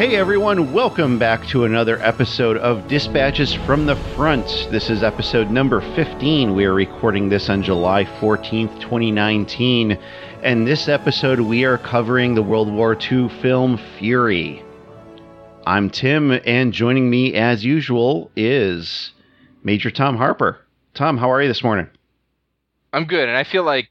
Hey everyone, welcome back to another episode of Dispatches from the Front. This is episode number 15. We are recording this on July 14th, 2019. And this episode, we are covering the World War II film Fury. I'm Tim, and joining me as usual is Major Tom Harper. Tom, how are you this morning? I'm good, and I feel like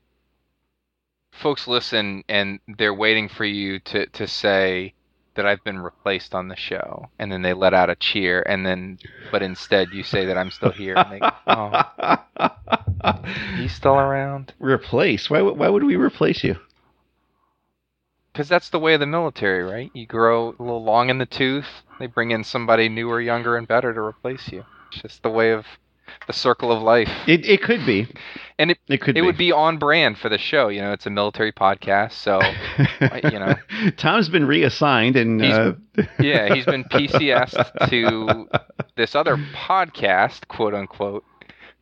folks listen and they're waiting for you to, to say that I've been replaced on the show, and then they let out a cheer, and then, but instead you say that I'm still here, and they go, "Oh, he's still around." Replace? Why, why would we replace you? Because that's the way of the military, right? You grow a little long in the tooth. They bring in somebody newer, younger, and better to replace you. It's just the way of the circle of life. It, it could be. And it It could it be. would be on brand for the show. You know, it's a military podcast, so you know. Tom's been reassigned, and He's- uh, yeah, he's been PCSed to this other podcast, quote unquote,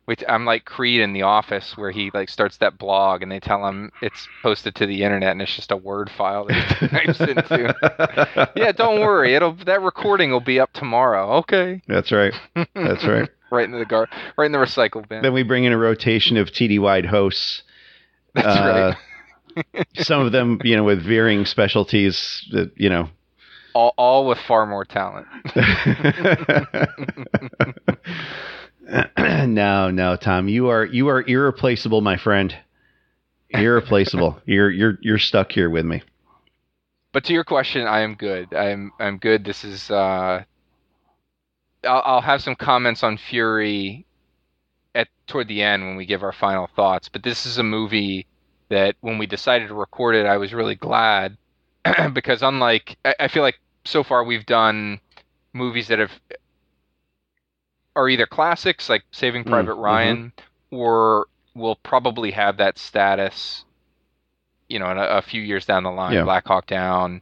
which I'm like Creed in The Office, where he like starts that blog and they tell him it's posted to the internet and it's just a Word file that he types into. Yeah, don't worry, it'll that recording will be up tomorrow. Okay, That's right. That's right. right in the gar, right in the recycle bin. then we bring in a rotation of TDY hosts. That's Uh, right. some of them, you know, with varying specialties. That you know. All, all with far more talent. no, no, Tom, you are you are irreplaceable, my friend. Irreplaceable. you're you're you're stuck here with me. But to your question, I am good. I'm I'm good. This is. Uh, I'll, I'll have some comments on Fury at toward the end when we give our final thoughts. But this is a movie that when we decided to record it, I was really glad because unlike I, I feel like so far we've done movies that have are either classics like Saving Mm, Private Ryan or will probably have that status you know in a, a few years down the line. Yeah. Black Hawk Down.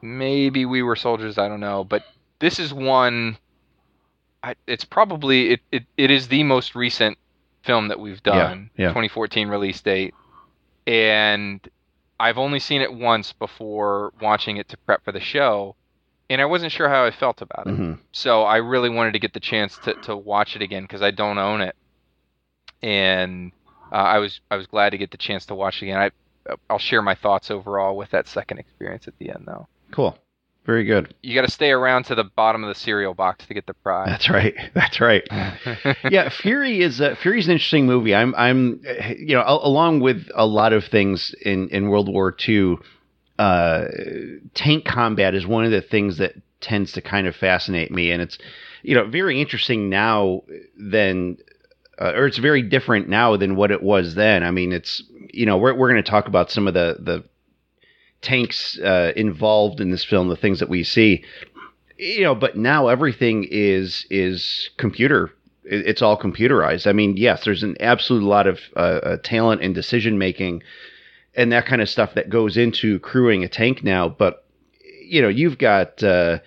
Maybe We Were Soldiers I don't know but this is one I, it's probably it, it, it is the most recent film that we've done yeah. 2014 release date. And I've only seen it once before watching it to prep for the show and I wasn't sure how I felt about it Mhm. so I really wanted to get the chance to, to watch it again because I don't own it, and uh, I was I was glad to get the chance to watch it again. I I'll share my thoughts overall with that second experience at the end, though. Cool. Very good. You got to stay around to the bottom of the cereal box to get the prize. That's right. That's right. yeah, Fury is uh, Fury's an interesting movie. I'm I'm you know along with a lot of things in in World War II, uh, tank combat is one of the things that tends to kind of fascinate me, and it's you know very interesting now than. Uh, or it's very different now than what it was then. I mean, it's you know we're we're going to talk about some of the the tanks uh, involved in this film, the things that we see, you know but now everything is is computer it's all computerized i mean yes there's an absolute lot of uh, uh, talent and decision making and that kind of stuff that goes into crewing a tank now but you know you've got uh,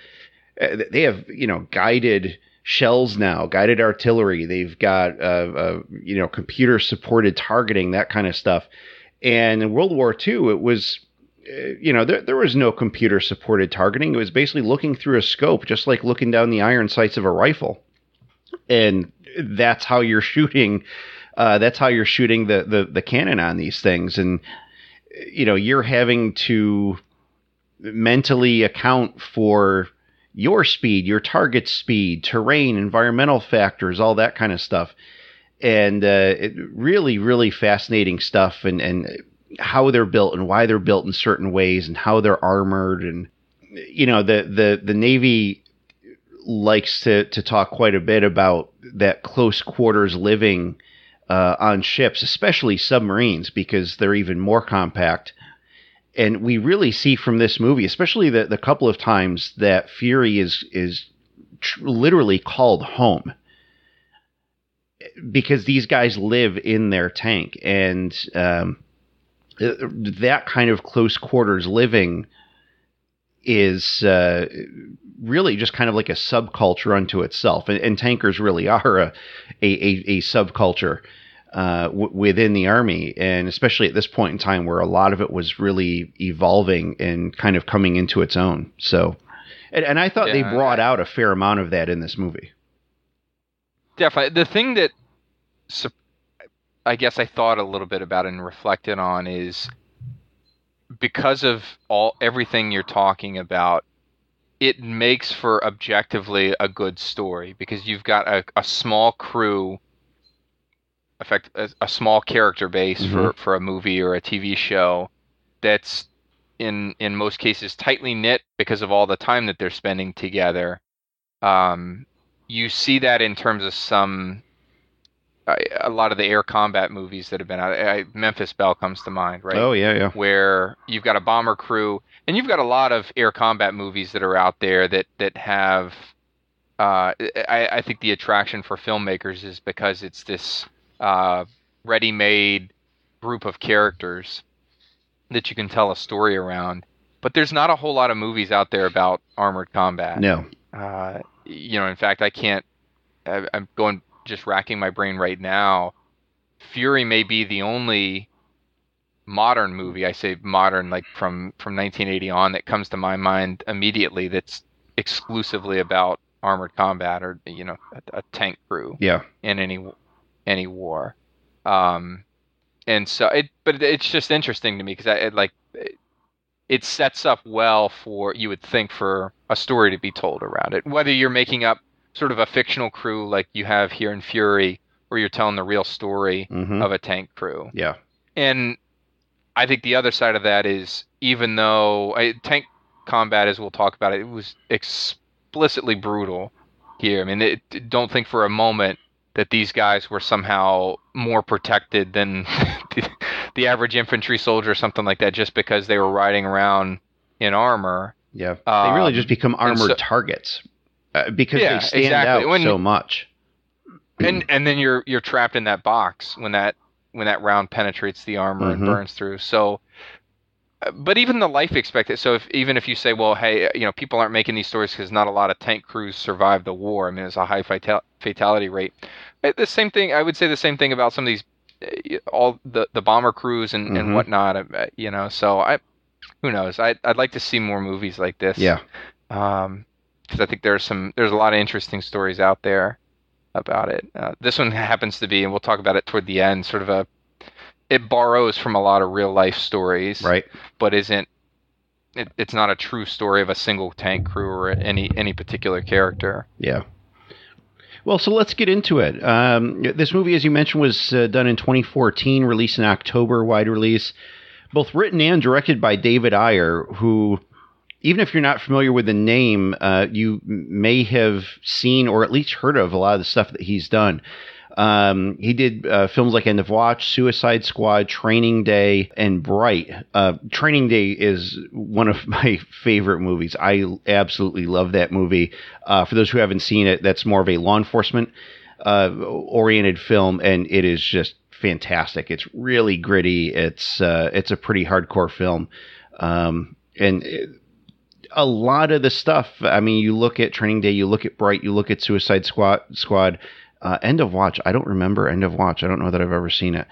they have you know guided shells now guided artillery they've got uh, uh, you know computer supported targeting that kind of stuff and in world war ii it was uh, you know, there, there was no computer supported targeting. It was basically looking through a scope, just like looking down the iron sights of a rifle. And that's how you're shooting. Uh, that's how you're shooting the, the, the cannon on these things. And, you know, you're having to mentally account for your speed, your target speed, terrain, environmental factors, all that kind of stuff. And uh, it, really, really fascinating stuff. And, and how they're built and why they're built in certain ways and how they're armored and you know the the the navy likes to to talk quite a bit about that close quarters living uh, on ships especially submarines because they're even more compact. And we really see from this movie especially the the couple of times that fury is is tr- literally called home because these guys live in their tank. And um, that kind of close quarters living is uh, really just kind of like a subculture unto itself, and, and tankers really are a a, a, a subculture uh, w- within the army, and especially at this point in time where a lot of it was really evolving and kind of coming into its own. So And, and I thought they Yeah, brought out a fair amount of that in this movie. Definitely. The thing that I guess I thought a little bit about and reflected on is because of all everything you're talking about, it makes for objectively a good story because you've got a, a small crew, effect a, a small character base for, for a movie or a TV show that's in in most cases tightly knit because of all the time that they're spending together. Um, you see that in terms of some a lot of the air combat movies that have been out. I, Memphis Belle comes to mind, right? Oh yeah, yeah. Where you've got a bomber crew, and you've got a lot of air combat movies that are out there that that have. Uh, I, I think the attraction for filmmakers is because it's this uh, ready-made group of characters that you can tell a story around. But there's not a whole lot of movies out there about armored combat. No. Uh, you know, in fact, I can't. I, I'm going just racking my brain right now. Fury may be the only modern movie. I say modern, like from from 1980 on, that comes to my mind immediately. That's exclusively about armored combat or you know a, a tank crew Yeah. in any any war. Um, and so it, but it's just interesting to me because I it, like it, it sets up well for you would think for a story to be told around it. Whether you're making up sort of a fictional crew like you have here in Fury, where you're telling the real story hmm of a tank crew. Yeah. And I think the other side of that is even though I, tank combat, as we'll talk about it, it was explicitly brutal here. I mean, it, don't think for a moment that these guys were somehow more protected than the, the average infantry soldier or something like that just because they were riding around in armor. Yeah. they really Um, just become armored so- targets uh, because Yeah, they stand exactly. out When- so much. and and then you're you're trapped in that box when that when that round penetrates the armor and Mhm. burns through. So, uh, but even the life expectancy. So if even if you say, well, hey, you know, people aren't making these stories because not a lot of tank crews survive the war. I mean, it's a high fatal- fatality rate. Uh, The same thing. I would say the same thing about some of these uh, all the the bomber crews and Mhm. and whatnot. uh, You know, so I. Who knows? I I'd like to see more movies like this Yeah. um, because I think there's some there's a lot of interesting stories out there about it. Uh, this one happens to be, and we'll talk about it toward the end. Sort of a it borrows from a lot of real life stories, Right. but isn't it, it's not a true story of a single tank crew or any any particular character. Yeah. Well, so let's get into it. Um, this movie, as you mentioned, was uh, done in 2014, released in October, wide release. Both written and directed by David Ayer, who, even if you're not familiar with the name, uh, you may have seen or at least heard of a lot of the stuff that he's done. Um, he did uh, films like End of Watch, Suicide Squad, Training Day, and Bright. Uh, Training Day is one of my favorite movies. I absolutely love that movie. Uh, for those who haven't seen it, that's more of a law enforcement uh, oriented film, and it is just fantastic. It's really gritty. It's uh, it's a pretty hardcore film, um, and. A lot of the stuff. I mean, you look at Training Day, you look at Bright, you look at Suicide Squad. Squad. Uh, End of Watch. I don't remember End of Watch. I don't know that I've ever seen it.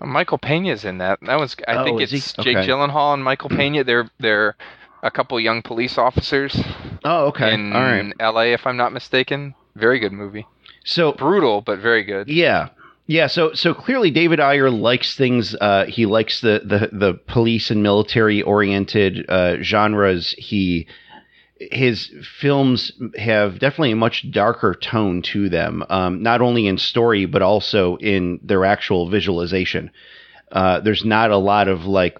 Michael Pena's in that. That was I Oh, think it's Jake. Gyllenhaal and Michael Pena. They're they're a couple young police officers Oh, okay. in All right. L.A. if I'm not mistaken. Very good movie. So Brutal, but very good. Yeah. Yeah, so so clearly David Ayer likes things. Uh, he likes the the the police and military oriented uh, genres. He his films have definitely a much darker tone to them, um, not only in story but also in their actual visualization. Uh, there's not a lot of like,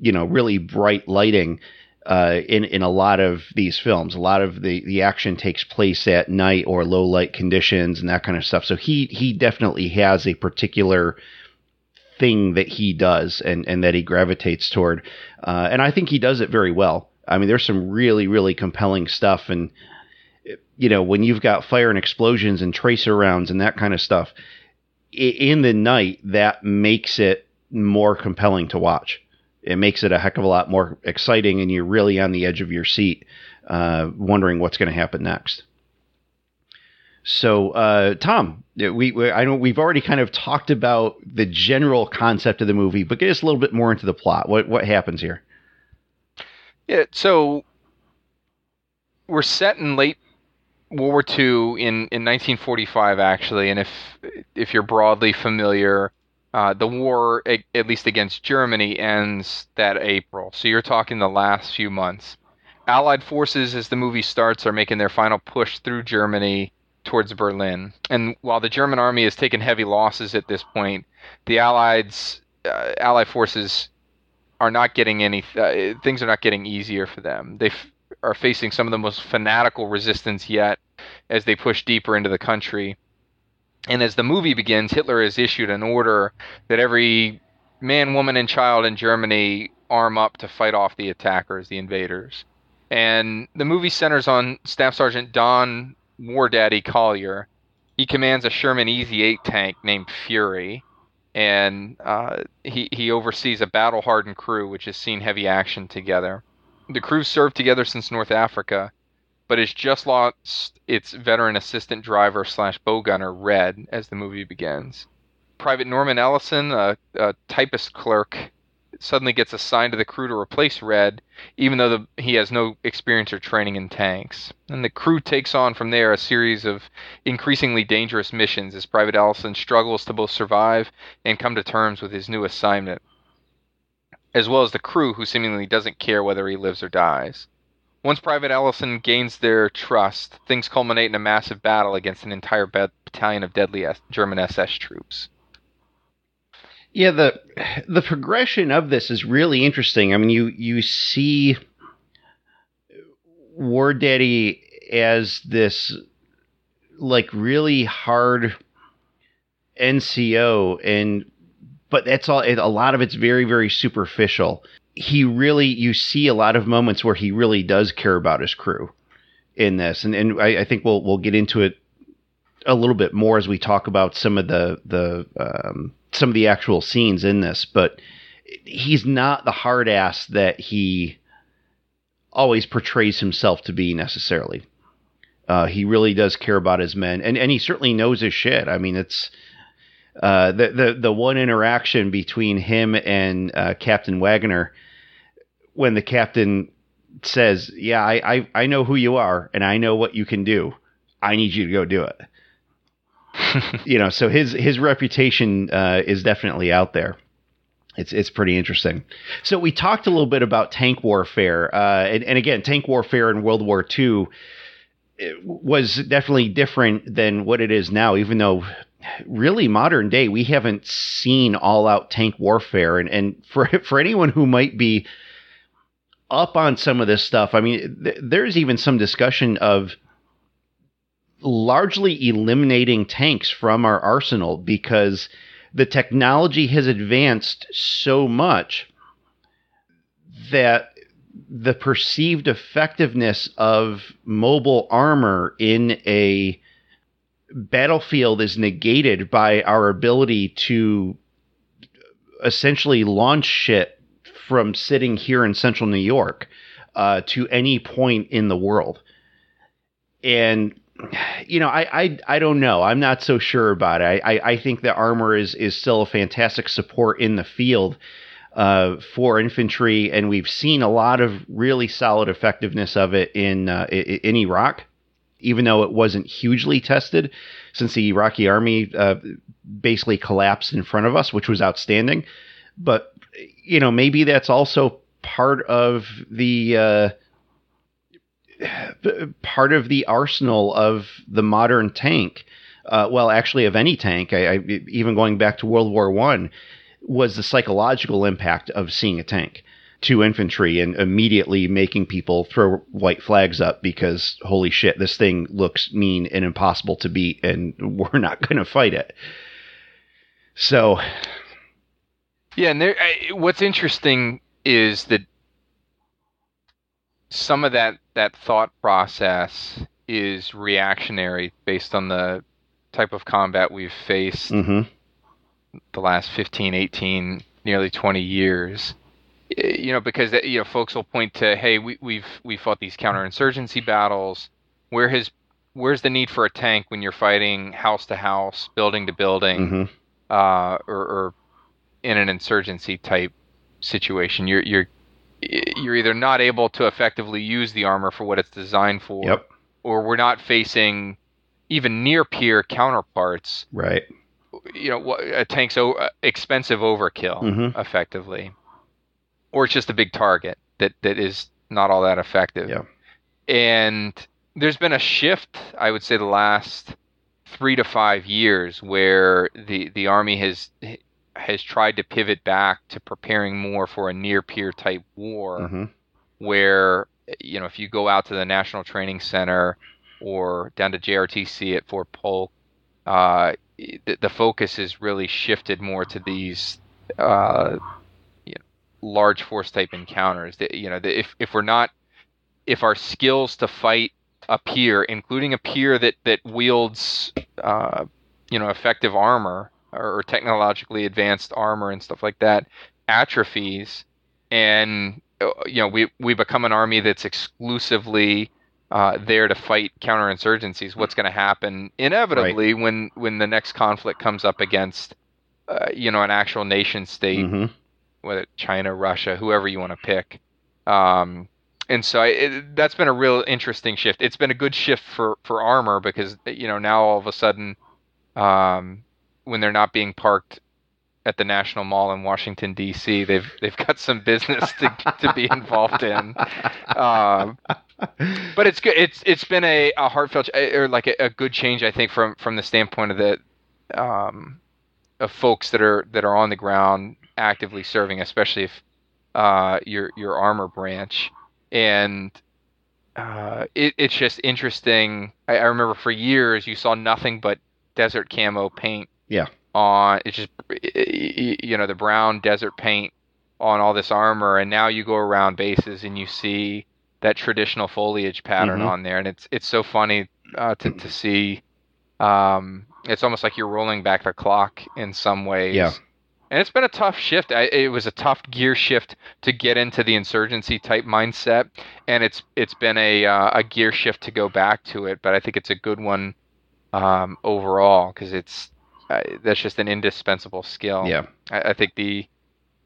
you know, really bright lighting uh, in in a lot of these films. A lot of the the action takes place at night or low light conditions and that kind of stuff. So he he definitely has a particular thing that he does and and that he gravitates toward, uh, and I think he does it very well. I mean, there's some really really compelling stuff, and you know when you've got fire and explosions and tracer rounds and that kind of stuff in the night, that makes it more compelling to watch it makes it a heck of a lot more exciting and you're really on the edge of your seat uh, wondering what's going to happen next. So uh, tom we, we i know we've already kind of talked about the general concept of the movie but get us a little bit more into the plot. What what happens here? Yeah, so we're set in late World War II in, in 1945 actually, and if if you're broadly familiar, uh, the war at least against Germany ends that April. So you're talking the last few months. Allied forces, as the movie starts, are making their final push through Germany towards Berlin. And while the German army has taken heavy losses at this point, the Allies, uh, Allied forces are not getting any. Uh, things are not getting easier for them. They f- are facing some of the most fanatical resistance yet as they push deeper into the country. And as the movie begins, Hitler has issued an order that every man, woman, and child in Germany arm up to fight off the attackers, the invaders. And the movie centers on Staff Sergeant Don War Daddy Collier. He commands a Sherman Easy 8 tank named Fury, and uh, he, he oversees a battle hardened crew which has seen heavy action together. The crew served together since North Africa, but has just lost its veteran assistant driver slash bow gunner, Red, as the movie begins. Private Norman Ellison, a, a typist clerk, suddenly gets assigned to the crew to replace Red, even though the, he has no experience or training in tanks. And the crew takes on from there a series of increasingly dangerous missions as Private Ellison struggles to both survive and come to terms with his new assignment, as well as the crew who seemingly doesn't care whether he lives or dies. Once Private Ellison gains their trust, things culminate in a massive battle against an entire battalion of deadly German SS troops. Yeah, the the progression of this is really interesting. I mean, you you see War Daddy as this like really hard NCO, and but that's all. A lot of it's very very superficial. He really, you see a lot of moments where he really does care about his crew in this, and and I, I think we'll we'll get into it a little bit more as we talk about some of the the um, some of the actual scenes in this, but he's not the hard ass that he always portrays himself to be necessarily. Uh, he really does care about his men, and and he certainly knows his shit. I mean, it's uh, the the the one interaction between him and uh, Captain Wagner when the captain says, "Yeah, I, I I know who you are, and I know what you can do. I need you to go do it." you know, so his his reputation uh, is definitely out there. It's it's pretty interesting. So we talked a little bit about tank warfare, uh, and, and again, tank warfare in World War II was definitely different than what it is now. Even though, really, modern day, we haven't seen all out tank warfare, and and for for anyone who might be up on some of this stuff, I mean, th- there's even some discussion of largely eliminating tanks from our arsenal because the technology has advanced so much that the perceived effectiveness of mobile armor in a battlefield is negated by our ability to essentially launch shit from sitting here in central New York uh, to any point in the world. And you know, I, I I don't know. I'm not so sure about it. I, I, I think that armor is is still a fantastic support in the field uh, for infantry, and we've seen a lot of really solid effectiveness of it in uh, in Iraq, even though it wasn't hugely tested, since the Iraqi army uh, basically collapsed in front of us, which was outstanding. But you know, maybe that's also part of the uh, part of the arsenal of the modern tank. Uh, well, actually, of any tank, I, I, even going back to World War One, was the psychological impact of seeing a tank to infantry and immediately making people throw white flags up because holy shit, this thing looks mean and impossible to beat, and we're not going to fight it. So, yeah, and there, what's interesting is that some of that that thought process is reactionary based on the type of combat we've faced mm-hmm. the last 15 18 nearly 20 years you know because you know folks will point to hey we, we've we fought these counterinsurgency battles where has where's the need for a tank when you're fighting house to house building to building mm-hmm. uh, or, or in an insurgency type situation you're you're you're either not able to effectively use the armor for what it's designed for, Yep. or we're not facing even near peer counterparts. Right. You know, a tank's uh, expensive overkill, Mhm. effectively, or it's just a big target that that is not all that effective. Yeah. And there's been a shift, I would say, the last three to five years where the the army has has tried to pivot back to preparing more for a near peer type war hmm where you know if you go out to the National Training Center or down to JRTC at Fort Polk, uh, the, the focus is really shifted more to these uh, large force type encounters. That you know, that if if we're not if our skills to fight a peer, including a peer that that wields uh, you know effective armor or, or technologically advanced armor and stuff like that, atrophies, and uh, you know we we become an army that's exclusively uh, there to fight counterinsurgencies. What's going to happen inevitably when when the next conflict comes up against uh, you know an actual nation state, hmm whether China, Russia, whoever you want to pick. Um, and so I, it, that's been a real interesting shift. It's been a good shift for for armor because you know now all of a sudden, um, when they're not being parked at the National Mall in Washington D.C., they've they've got some business to to be involved in. Um, but it's good. It's it's been a, a heartfelt or like a, a good change, I think, from from the standpoint of the um, of folks that are that are on the ground actively serving, especially if uh, your your armor branch, and uh, it, it's just interesting. I, I remember for years you saw nothing but desert camo paint. Yeah. On it's just you know the brown desert paint on all this armor, and now you go around bases and you see that traditional foliage pattern Mhm. on there, and it's it's so funny uh, to to see. Um, it's almost like you're rolling back the clock in some ways. Yeah. And it's been a tough shift. I, it was a tough gear shift to get into the insurgency type mindset, and it's it's been a uh, a gear shift to go back to it. But I think it's a good one um, overall because it's uh, that's just an indispensable skill. Yeah. I, I think the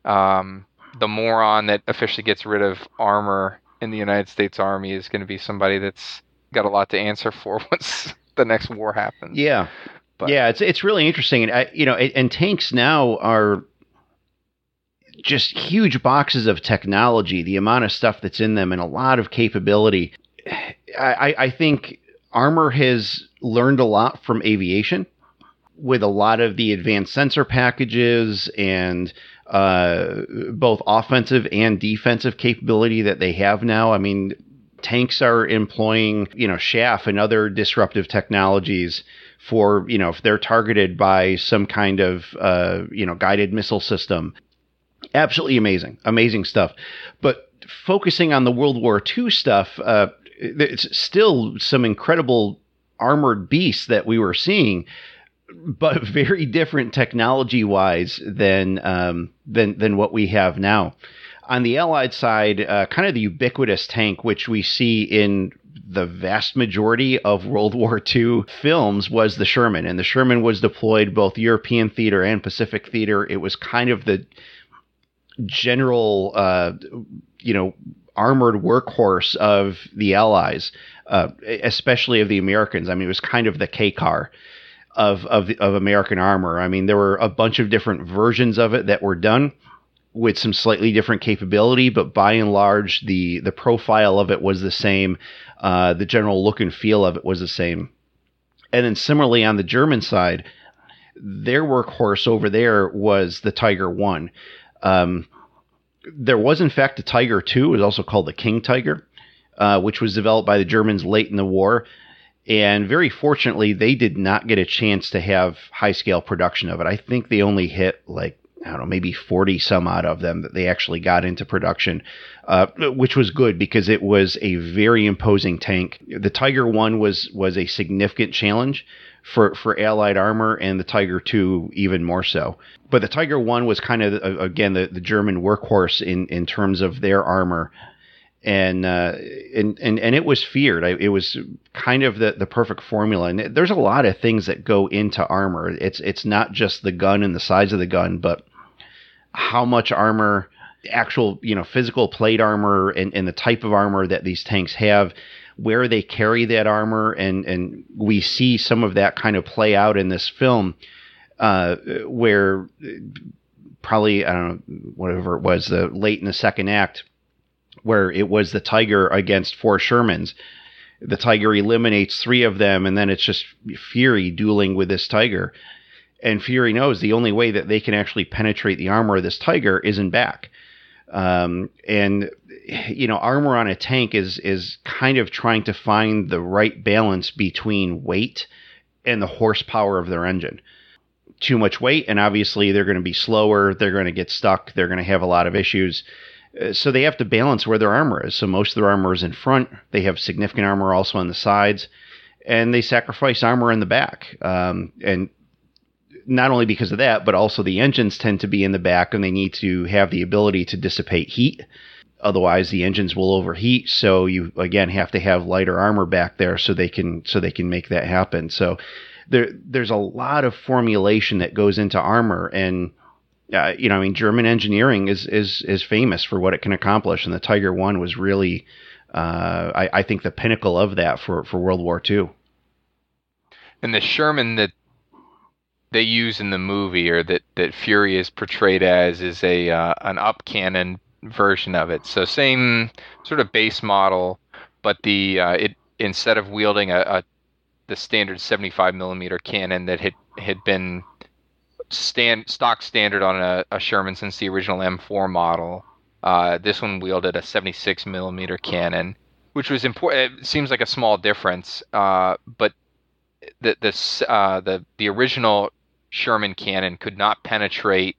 um, the moron that officially gets rid of armor in the United States Army is going to be somebody that's got a lot to answer for once the next war happens. Yeah. But- yeah, it's it's really interesting, and I, you know, and, and tanks now are just huge boxes of technology. The amount of stuff that's in them, and a lot of capability. I, I- I think armor has learned a lot from aviation, with a lot of the advanced sensor packages and uh, both offensive and defensive capability that they have now. I mean, tanks are employing, you know, chaff and other disruptive technologies for, you know, if they're targeted by some kind of, uh, you know, guided missile system. Absolutely amazing, amazing stuff. But focusing on the World War II stuff, uh, it's still some incredible armored beasts that we were seeing but very different technology wise than um, than than what we have now. On the Allied side, uh, kind of the ubiquitous tank, which we see in the vast majority of World War II films, was the Sherman, and the Sherman was deployed both European theater and Pacific theater. It was kind of the general, uh, you know, armored workhorse of the Allies, uh, especially of the Americans. I mean, it was kind of the K car of of of American armor. I mean, there were a bunch of different versions of it that were done with some slightly different capability, but by and large, the the profile of it was the same. Uh, the general look and feel of it was the same. And then similarly on the German side, their workhorse over there was the Tiger One. Um, there was in fact a Tiger Two. It was also called the King Tiger, uh, which was developed by the Germans late in the war. And very fortunately, they did not get a chance to have high scale production of it. I think they only hit like, I don't know, maybe 40 some odd of them that they actually got into production, uh, which was good because it was a very imposing tank. The Tiger 1 was, was a significant challenge for, for Allied armor, and the Tiger 2 even more so. But the Tiger 1 was kind of, again, the, the German workhorse in, in terms of their armor and uh, and and and it was feared. I, it was kind of the the perfect formula. And there's a lot of things that go into armor. It's it's not just the gun and the size of the gun, but how much armor actual, you know, physical plate armor and, and the type of armor that these tanks have, where they carry that armor, and and we see some of that kind of play out in this film, uh, where probably I don't know whatever it was, the late in the second act, where it was the Tiger against four Shermans. The Tiger eliminates three of them, and then it's just Fury dueling with this Tiger. And Fury knows the only way that they can actually penetrate the armor of this Tiger is in back. Um, and you know, armor on a tank is is kind of trying to find the right balance between weight and the horsepower of their engine. Too much weight, and obviously they're going to be slower. They're going to get stuck. They're going to have a lot of issues. Uh, so they have to balance where their armor is. So most of their armor is in front. They have significant armor also on the sides, and they sacrifice armor in the back. Um, and not only because of that, but also the engines tend to be in the back, and they need to have the ability to dissipate heat. Otherwise, the engines will overheat. So you again have to have lighter armor back there so they can so they can make that happen. So there there's a lot of formulation that goes into armor and uh, you know, I mean, German engineering is is is famous for what it can accomplish, and the Tiger One was really, uh, I, I, think, the pinnacle of that for for World War II. And the Sherman that they use in the movie, or that that Fury is portrayed as, is a uh, an up cannon version of it. So same sort of base model, but the uh, it instead of wielding a, a the standard 75 millimeter cannon that had had been stand stock standard on a, a Sherman since the original M4 model. Uh, this one wielded a 76 millimeter cannon, which was important. It seems like a small difference, uh, but the the uh, the the original Sherman cannon could not penetrate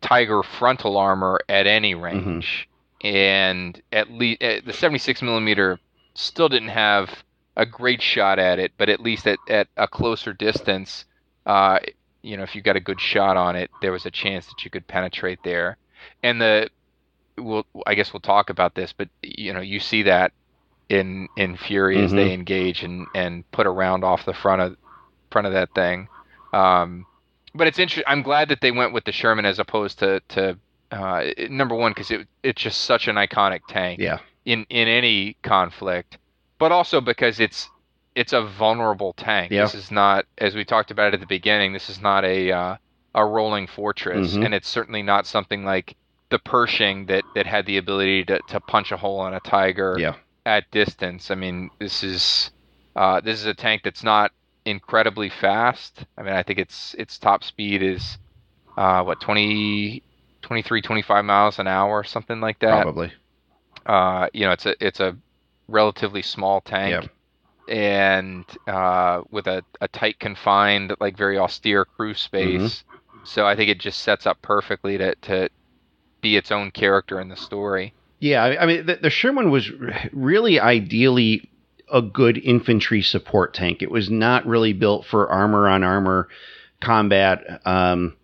Tiger frontal armor at any mm-hmm. range, mm-hmm. and at least uh, the 76 millimeter still didn't have a great shot at it, but at least at, at a closer distance, uh, you know, if you got a good shot on it, there was a chance that you could penetrate there. And the, we'll, I guess we'll talk about this, but you know, you see that in in Fury mm-hmm. as they mm-hmm. engage and and put a round off the front of front of that thing. Um, but it's interesting. I'm glad that they went with the Sherman as opposed to to uh, number one because it it's just such an iconic tank. Yeah. In in any conflict, but also because it's it's a vulnerable tank. This is not, as we talked about at the beginning, this is not a uh, a rolling fortress, mm-hmm. and it's certainly not something like the Pershing that that had the ability to to punch a hole in a tiger yeah. at distance. I mean, this is uh, this is a tank that's not incredibly fast. I mean, I think its its top speed is uh, what 20, 23, 25 miles an hour, something like that. Probably. Uh, you know, it's a it's a relatively small tank. Yep and uh, with a, a tight confined like very austere crew space. Mm-hmm. so i think it just sets up perfectly to, to be its own character in the story. Yeah i mean the, the sherman was really ideally a good infantry support tank. It was not really built for armor on armor combat. Um,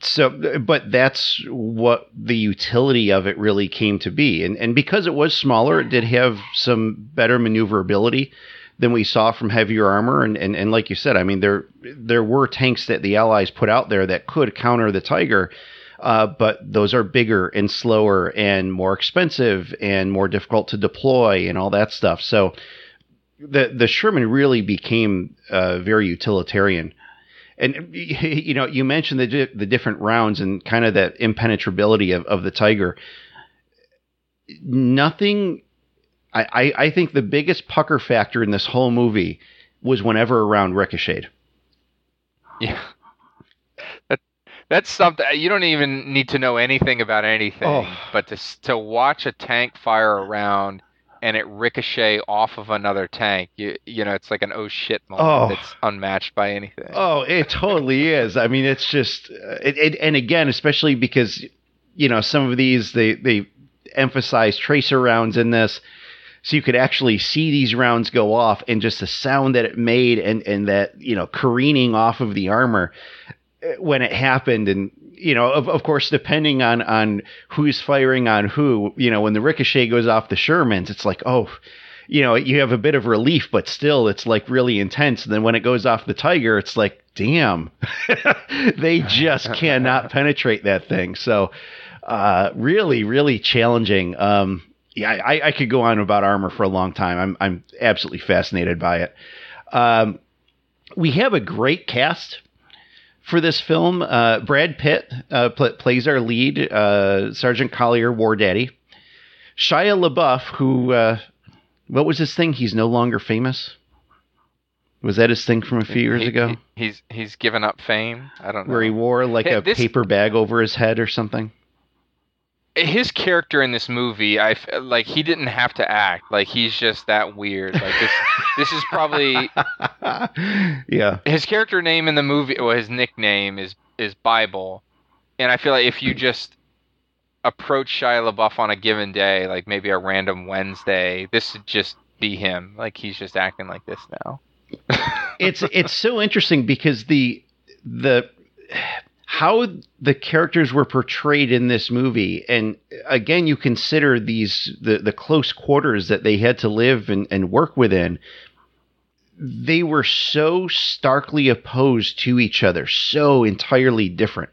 so but that's what the utility of it really came to be. And and because it was smaller it did have some better maneuverability than we saw from heavier armor. And, and and like you said i mean there there were tanks that the allies put out there that could counter the tiger uh, but those are bigger and slower and more expensive and more difficult to deploy and all that stuff. So the the Sherman really became uh, very utilitarian and you know, you mentioned the the different rounds and kind of that impenetrability of, of the Tiger. Nothing. I, I, I think the biggest pucker factor in this whole movie was whenever a round ricocheted. Yeah. That, that's something uh, you don't even need to know anything about anything, oh. but to to watch a tank fire around and it ricochet off of another tank. You you know, it's like an oh shit moment oh. that's unmatched by anything. Oh, it totally is. I mean, it's just it, it, and again, especially because you know some of these they they emphasize tracer rounds in this. So you could actually see these rounds go off and just the sound that it made and, and that, you know, careening off of the armor eh, when it happened and you know, of, of course, depending on on who's firing on who, you know, when the ricochet goes off the Shermans, it's like, oh, you know, you have a bit of relief, but still, it's like really intense. And then when it goes off the Tiger, it's like, damn, they just cannot penetrate that thing. So, Uh, really, really challenging. Um, yeah, I, I could go on about armor for a long time. I'm I'm absolutely fascinated by it. Um, we have a great cast for this film. Uh, Brad Pitt uh, pl- plays our lead, uh, Sergeant Collier, War Daddy. Shia LaBeouf, who uh, what was his thing? He's no longer famous. Was that his thing from a few years He- ago, he- he's he's given up fame. I don't know. where he wore like Hey, a this- paper bag over his head or something? His character in this movie, I f- like he didn't have to act. Like he's just that weird. Like this this is probably yeah, his character name in the movie well his nickname is is Bible. And I feel like if you just approach Shia LaBeouf on a given day, like maybe a random Wednesday, this would just be him. Like he's just acting like this now. it's it's so interesting because the the how the characters were portrayed in this movie and again you consider these the the close quarters that they had to live and, and work within they were so starkly opposed to each other so entirely different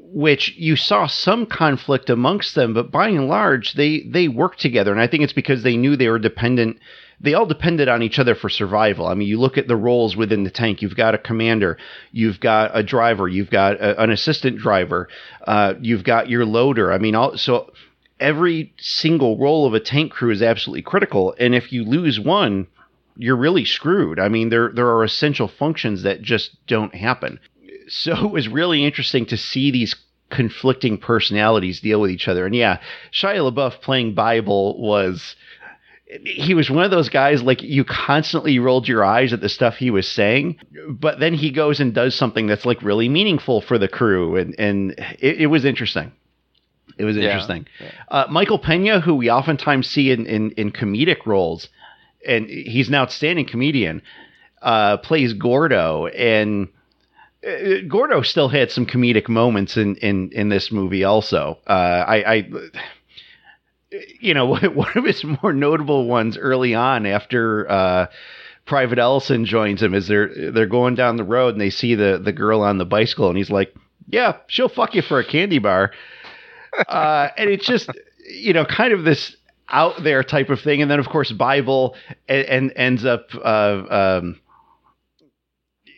which you saw some conflict amongst them but by and large they they worked together and i think it's because they knew they were dependent they all depended on each other for survival. I mean, you look at the roles within the tank. You've got a commander, you've got a driver, you've got a, an assistant driver, uh, you've got your loader. I mean, all, so every single role of a tank crew is absolutely critical. And if you lose one, you're really screwed. I mean, there there are essential functions that just don't happen. So it was really interesting to see these conflicting personalities deal with each other. And yeah, Shia LaBeouf playing Bible was he was one of those guys like you constantly rolled your eyes at the stuff he was saying, but then he goes and does something that's like really meaningful for the crew, and and it, it was interesting. It was Yeah. interesting. Uh, Michael Pena, who we oftentimes see in, in in comedic roles, and he's an outstanding comedian, uh, plays Gordo, and uh, Gordo still had some comedic moments in in in this movie. Also, uh, I. I you know, one of his more notable ones early on after uh, Private Ellison joins him is they're they're going down the road and they see the the girl on the bicycle and he's like, "Yeah, she'll fuck you for a candy bar," uh, and it's just you know kind of this out there type of thing, and then of course Bible and, and ends up. Uh, um,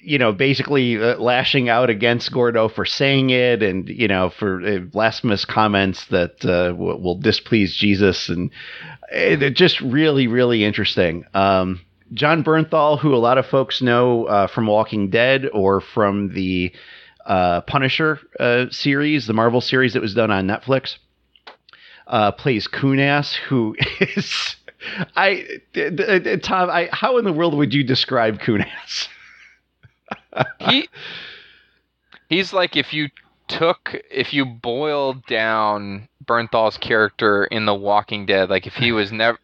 you know, basically uh, lashing out against Gordo for saying it, and you know, for uh, blasphemous comments that uh, will, will displease Jesus, and it, it just really, really interesting. Um, Jon Bernthal, who a lot of folks know uh, from Walking Dead or from the uh, Punisher uh, series, the Marvel series that was done on Netflix, uh, plays Coon-Ass, who is. I, Tom, I, how in the world would you describe Coon-Ass? he he's like if you took if you boiled down Bernthal's character in The Walking Dead, like if he was never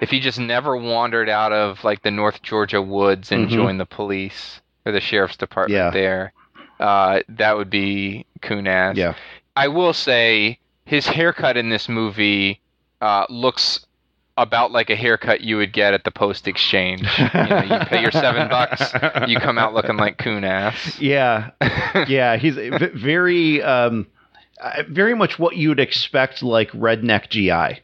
if he just never wandered out of like the North Georgia woods and Mhm. joined the police or the sheriff's department Yeah. there, uh, that would be Coon-Ass. Yeah. I will say his haircut in this movie uh, looks about like a haircut you would get at the post exchange. you, know, you pay your seven bucks, you come out looking like coon ass. Yeah, yeah, he's very, um, uh, very much what you'd expect, like redneck GI.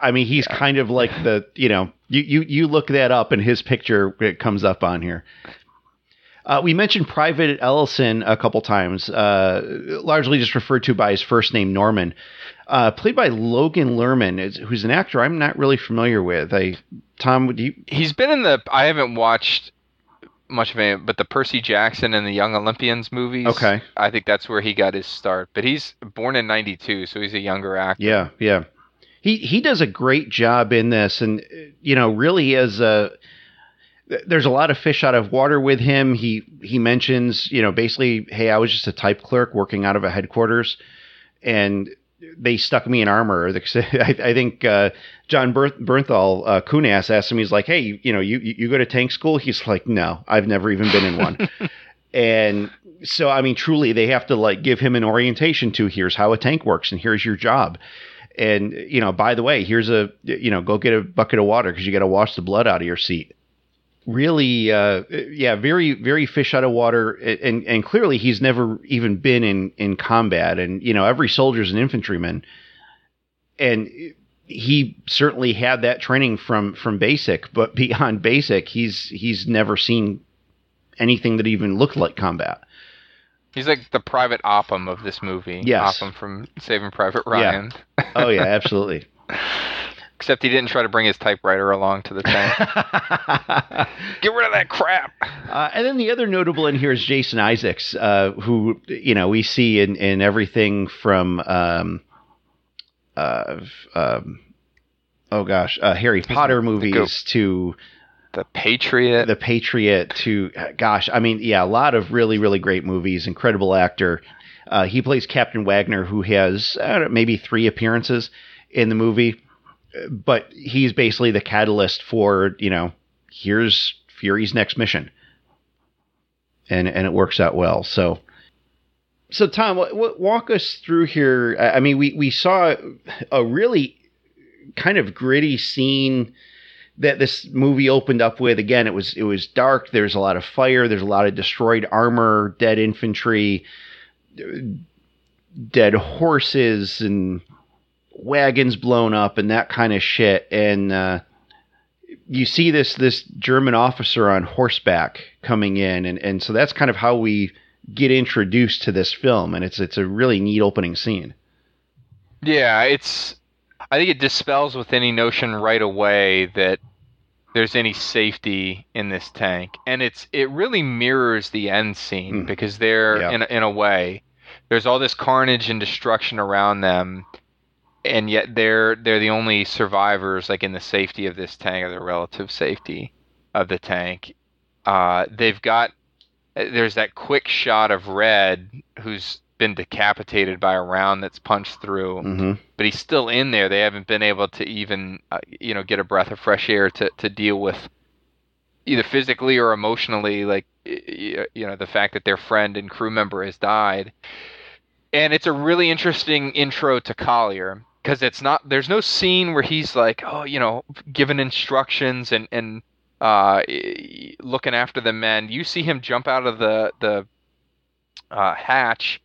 I mean, he's kind of like the, you know, you you you look that up, and his picture it comes up on here. Uh, we mentioned Private Ellison a couple times, uh, largely just referred to by his first name Norman, uh, played by Logan Lerman, who's an actor I'm not really familiar with. I, Tom, would you? He's been in the. I haven't watched much of it, but the Percy Jackson and the Young Olympians movies. Okay. I think that's where he got his start. But he's born in '92, so he's a younger actor. Yeah, yeah. He he does a great job in this, and you know, really is a. There's a lot of fish out of water with him. He he mentions, you know, basically, hey, I was just a type clerk working out of a headquarters, and they stuck me in armor. I, I think uh, Jon Bernthal uh, Coon-Ass asked him, he's like, hey, you know, you you go to tank school? He's like, no, I've never even been in one. and so, I mean, truly, they have to like give him an orientation to here's how a tank works, and here's your job and you know by the way here's a you know go get a bucket of water because you got to wash the blood out of your seat really uh, yeah very very fish out of water and and clearly he's never even been in in combat and you know every soldier's an infantryman and he certainly had that training from from basic but beyond basic he's he's never seen anything that even looked like combat He's like the private Upham of this movie. Yes. Upham from Saving Private Ryan. oh yeah absolutely Except he didn't try to bring his typewriter along to the tank. Get rid of that crap. Uh, and then the other notable in here is Jason Isaacs, uh, who you know we see in, in everything from um, uh, um, oh gosh, uh, Harry Potter movies to The Patriot. The Patriot to gosh, I mean, yeah, a lot of really really great movies. Incredible actor. Uh, he plays Captain Waggoner, who has know, maybe three appearances in the movie, but he's basically the catalyst for you know here's Fury's next mission, and and it works out well. So. So Tom, w- w- walk us through here. I mean, we, we saw a really kind of gritty scene that this movie opened up with. Again, it was it was dark. There's a lot of fire. There's a lot of destroyed armor, dead infantry, dead horses, and wagons blown up, and that kind of shit. And uh, you see this this German officer on horseback coming in, and and so that's kind of how we get introduced to this film, and it's it's a really neat opening scene. Yeah, it's. I think it dispels with any notion right away that there's any safety in this tank, and it's it really mirrors the end scene Mm. because they're Yeah. in in a way there's all this carnage and destruction around them, and yet they're they're the only survivors like in the safety of this tank or the relative safety of the tank. Uh, they've got there's that quick shot of Red who's been decapitated by a round that's punched through hmm but he's still in there. They haven't been able to even, uh, you know, get a breath of fresh air to, to deal with either physically or emotionally, like, you know, the fact that their friend and crew member has died. And it's a really interesting intro to Collier because it's not, there's no scene where he's like, oh, you know, giving instructions and, and, uh, looking after the men. You see him jump out of the, the, uh, hatch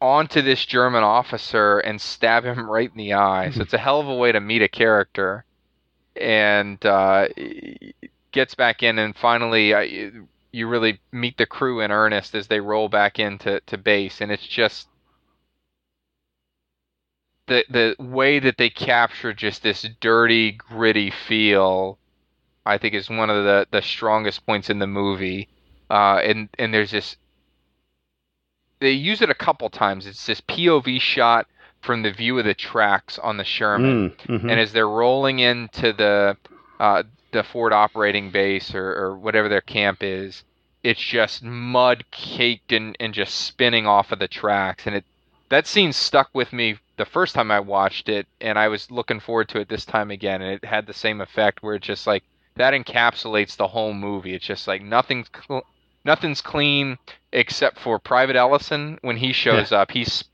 onto this German officer and stab him right in the eye. So it's a hell of a way to meet a character. And uh, gets back in, and finally, uh, you- you really meet the crew in earnest as they roll back into to base, and it's just the the way that they capture just this dirty, gritty feel. I think is one of the the strongest points in the movie. Uh, and and there's this they use it a couple times. It's this POV shot from the view of the tracks on the Sherman, Mm, mhm. and as they're rolling into the uh, the forward operating base or, or whatever their camp is, it's just mud caked and, and just spinning off of the tracks, and it that scene stuck with me the first time I watched it, and I was looking forward to it this time again, and it had the same effect where it's just like that encapsulates the whole movie. It's just like nothing's cl- nothing's clean except for Private Ellison when he shows up. He's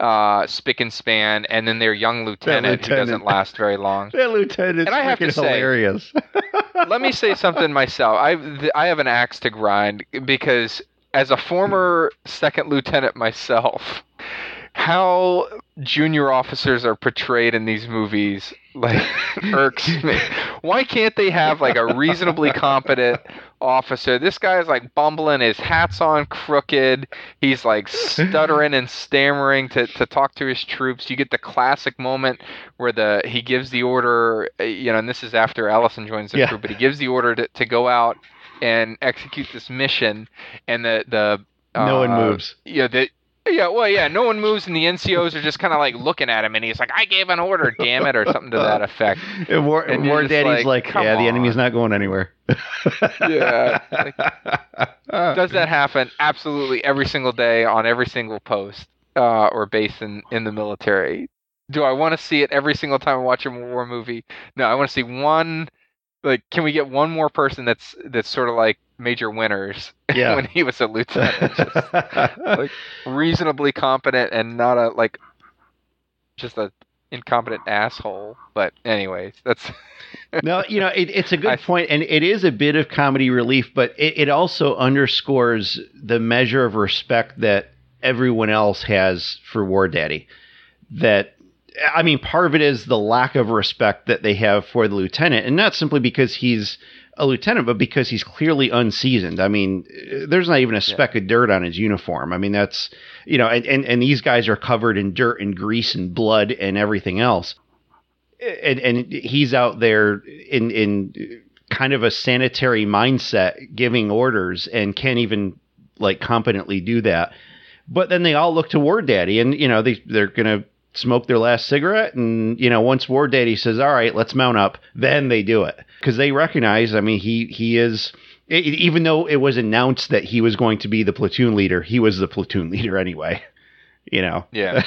uh, spick and span, and then their young lieutenant, who lieutenant. doesn't last very long. that lieutenant is And I have to say- hilarious. Let me say something myself. I th- I have an axe to grind because as a former second lieutenant myself, how junior officers are portrayed in these movies like irks me. Why can't they have like a reasonably competent officer? This guy is like bumbling, his hat's on crooked. He's like stuttering and stammering to, to talk to his troops. You get the classic moment where the he gives the order, you know, and this is after Ellison joins the Yeah. crew, but he gives the order to, to go out and execute this mission, and the the no one uh, moves. yeah, the yeah, well, yeah, no one moves, and the NCOs are just kind of like looking at him, and he's like, "I gave an order, damn it," or something to that effect. And War, and War Daddy's like, like, "Come yeah, the enemy's not going anywhere. Yeah, Does that happen? Absolutely, every single day on every single post uh, or base in in the military. Do I want to see it every single time I watch a war movie? No, I want to see one. Like, can we get one more person that's that's sort of like Major Winters Yeah. when he was a lieutenant? Just reasonably competent and not a like just a incompetent asshole. But anyways, that's no, you know, it, it's a good I- point, and it is a bit of comedy relief, but it, it also underscores the measure of respect that everyone else has for War Daddy. That I mean, part of it is the lack of respect that they have for the lieutenant, and not simply because he's a lieutenant, but because he's clearly unseasoned. I mean, there's not even a speck of dirt on his uniform. I mean, that's you know, and, and, and these guys are covered in dirt and grease and blood and everything else. And and he's out there in in kind of a sanitary mindset giving orders and can't even like competently do that. But then they all look toward Daddy and you know, they they're gonna smoke their last cigarette and you know once war daddy says all right let's mount up then they do it because they recognize i mean he he is e- even though it was announced that he was going to be the platoon leader he was the platoon leader anyway you know Yeah.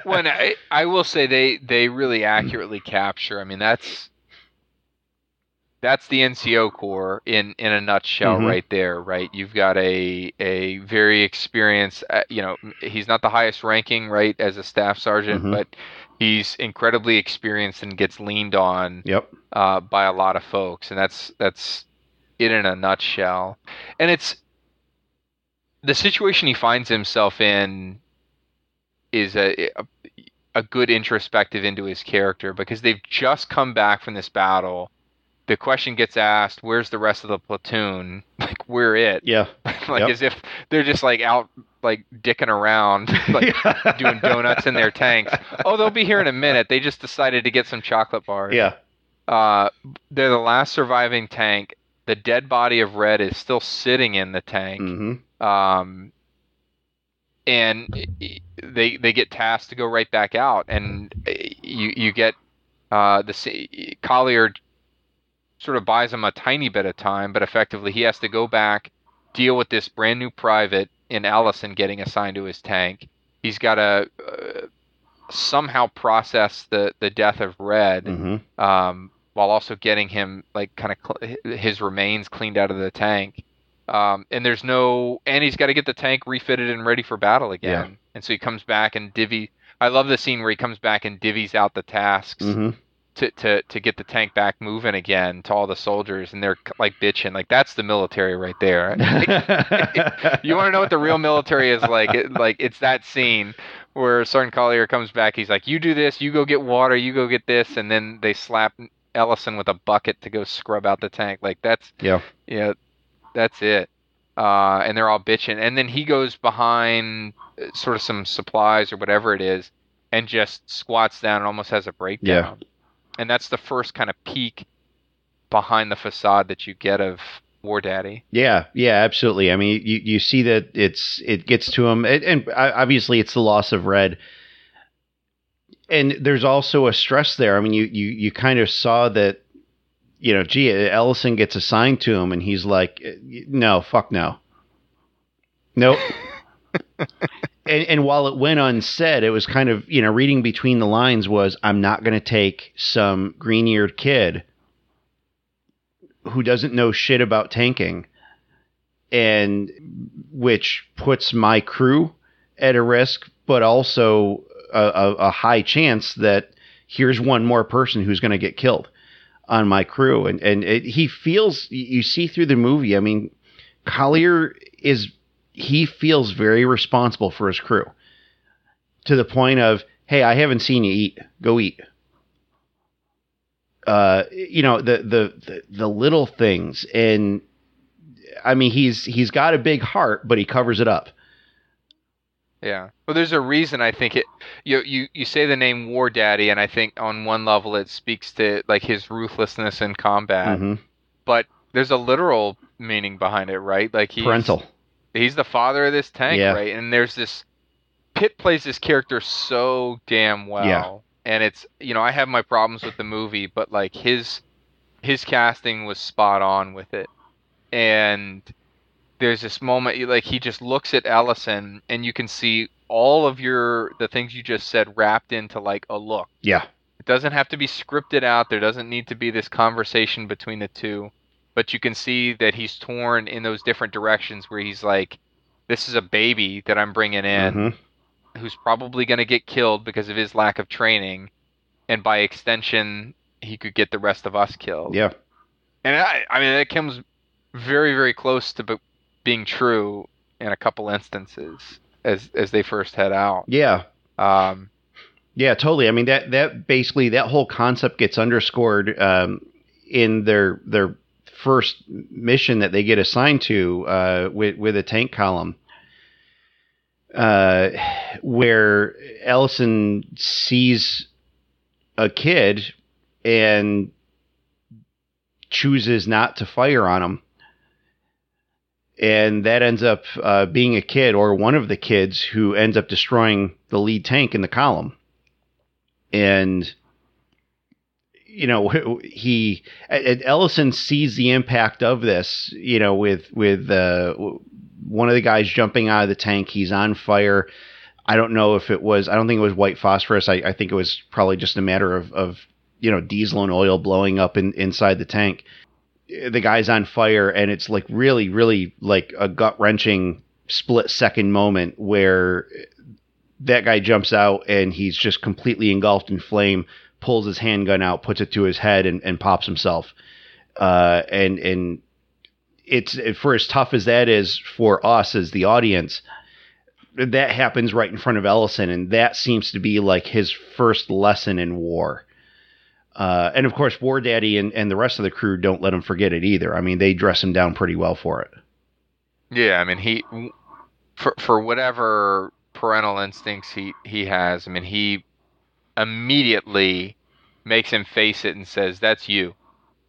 when I, I will say they they really accurately capture. I mean that's that's the NCO Corps in in a nutshell Mhm. right there. Right, you've got a a very experienced. Uh, you know, he's not the highest ranking right as a staff sergeant, Mhm. but he's incredibly experienced and gets leaned on yep uh, by a lot of folks, and that's that's it in a nutshell. And it's the situation he finds himself in is a, a a good introspective into his character because they've just come back from this battle. The question gets asked, "Where's the rest of the platoon?" Like we're it, yeah like Yep. as if they're just like out like dicking around, like doing donuts in their tanks. Oh, they'll be here in a minute. They just decided to get some chocolate bars. yeah Uh, they're the last surviving tank. The dead body of Red is still sitting in the tank. hmm Um, and they they get tasked to go right back out, and you you get uh, the Collier sort of buys him a tiny bit of time, but effectively he has to go back, deal with this brand new private in Allison getting assigned to his tank. He's got to uh, somehow process the the death of Red hmm um, while also getting him like kind of cl- his remains cleaned out of the tank. Um, and there's no, and he's got to get the tank refitted and ready for battle again. And so he comes back and divvy. I love the scene where he comes back and divvies out the tasks hmm to, to to get the tank back moving again to all the soldiers, and they're like bitching. Like that's the military right there. you want to know what the real military is like? It, like it's that scene where Sergeant Collier comes back. He's like, "You do this. You go get water. You go get this," and then they slap Ellison with a bucket to go scrub out the tank. Like that's yeah yeah, that's it. Uh, and they're all bitching, and then he goes behind uh, sort of some supplies or whatever it is, and just squats down and almost has a breakdown. And that's the first kind of peek behind the facade that you get of War Daddy. Yeah, yeah, absolutely. I mean, you, you see that it's it gets to him, and, and obviously it's the loss of Red, and there's also a stress there. I mean, you you you kind of saw that, you know, gee, Ellison gets assigned to him, and he's like, eh, no, fuck no, nope. and, and while it went unsaid, it was kind of you know reading between the lines was I'm not going to take some green eared kid who doesn't know shit about tanking and which puts my crew at a risk but also a, a, a high chance that here's one more person who's going to get killed on my crew. And and it, he feels you see through the movie i mean collier is he feels very responsible for his crew to the point of hey i haven't seen you eat go eat uh, you know the, the the the little things, and I mean he's he's got a big heart, but he covers it up. Yeah. Well, there's a reason I think it. You you you say the name War Daddy, and I think on one level it speaks to like his ruthlessness in combat. Mhm. But there's a literal meaning behind it, right? Like he's Parental, he's the father of this tank, Yeah. right? And there's this Pitt plays this character so damn well. Yeah. And it's you know, I have my problems with the movie, but like his his casting was spot on with it. And there's this moment like he just looks at Ellison and you can see all of your the things you just said wrapped into like a look. yeah, It doesn't have to be scripted out. There doesn't need to be this conversation between the two. But you can see that he's torn in those different directions where he's like, this is a baby that I'm bringing in Mhm. who's probably going to get killed because of his lack of training. and by extension, he could get the rest of us killed. Yeah. And I, I mean, that comes very, very close to be- being true in a couple instances as as they first head out. Yeah. Um, Yeah, totally. I mean that that basically that whole concept gets underscored um, in their their first mission that they get assigned to uh, with with a tank column, uh, where Ellison sees a kid and chooses not to fire on him. And that ends up uh, being a kid or one of the kids who ends up destroying the lead tank in the column and you know he Ellison sees the impact of this you know with with uh, one of the guys jumping out of the tank. He's on fire. I don't know if it was I don't think it was white phosphorus. I, I think it was probably just a matter of, of you know diesel and oil blowing up in, inside the tank. The guy's on fire and it's like really really like a gut wrenching split second moment where that guy jumps out and he's just completely engulfed in flame, pulls his handgun out, puts it to his head, and, and pops himself. Uh, and and it's for as tough as that is for us as the audience. That happens right in front of Ellison, and that seems to be like his first lesson in war. Uh, and of course, War Daddy and, and the rest of the crew don't let him forget it either. I mean, they dress him down pretty well for it. Yeah, I mean, he for for whatever parental instincts he he has. I mean, he immediately makes him face it and says, "That's you.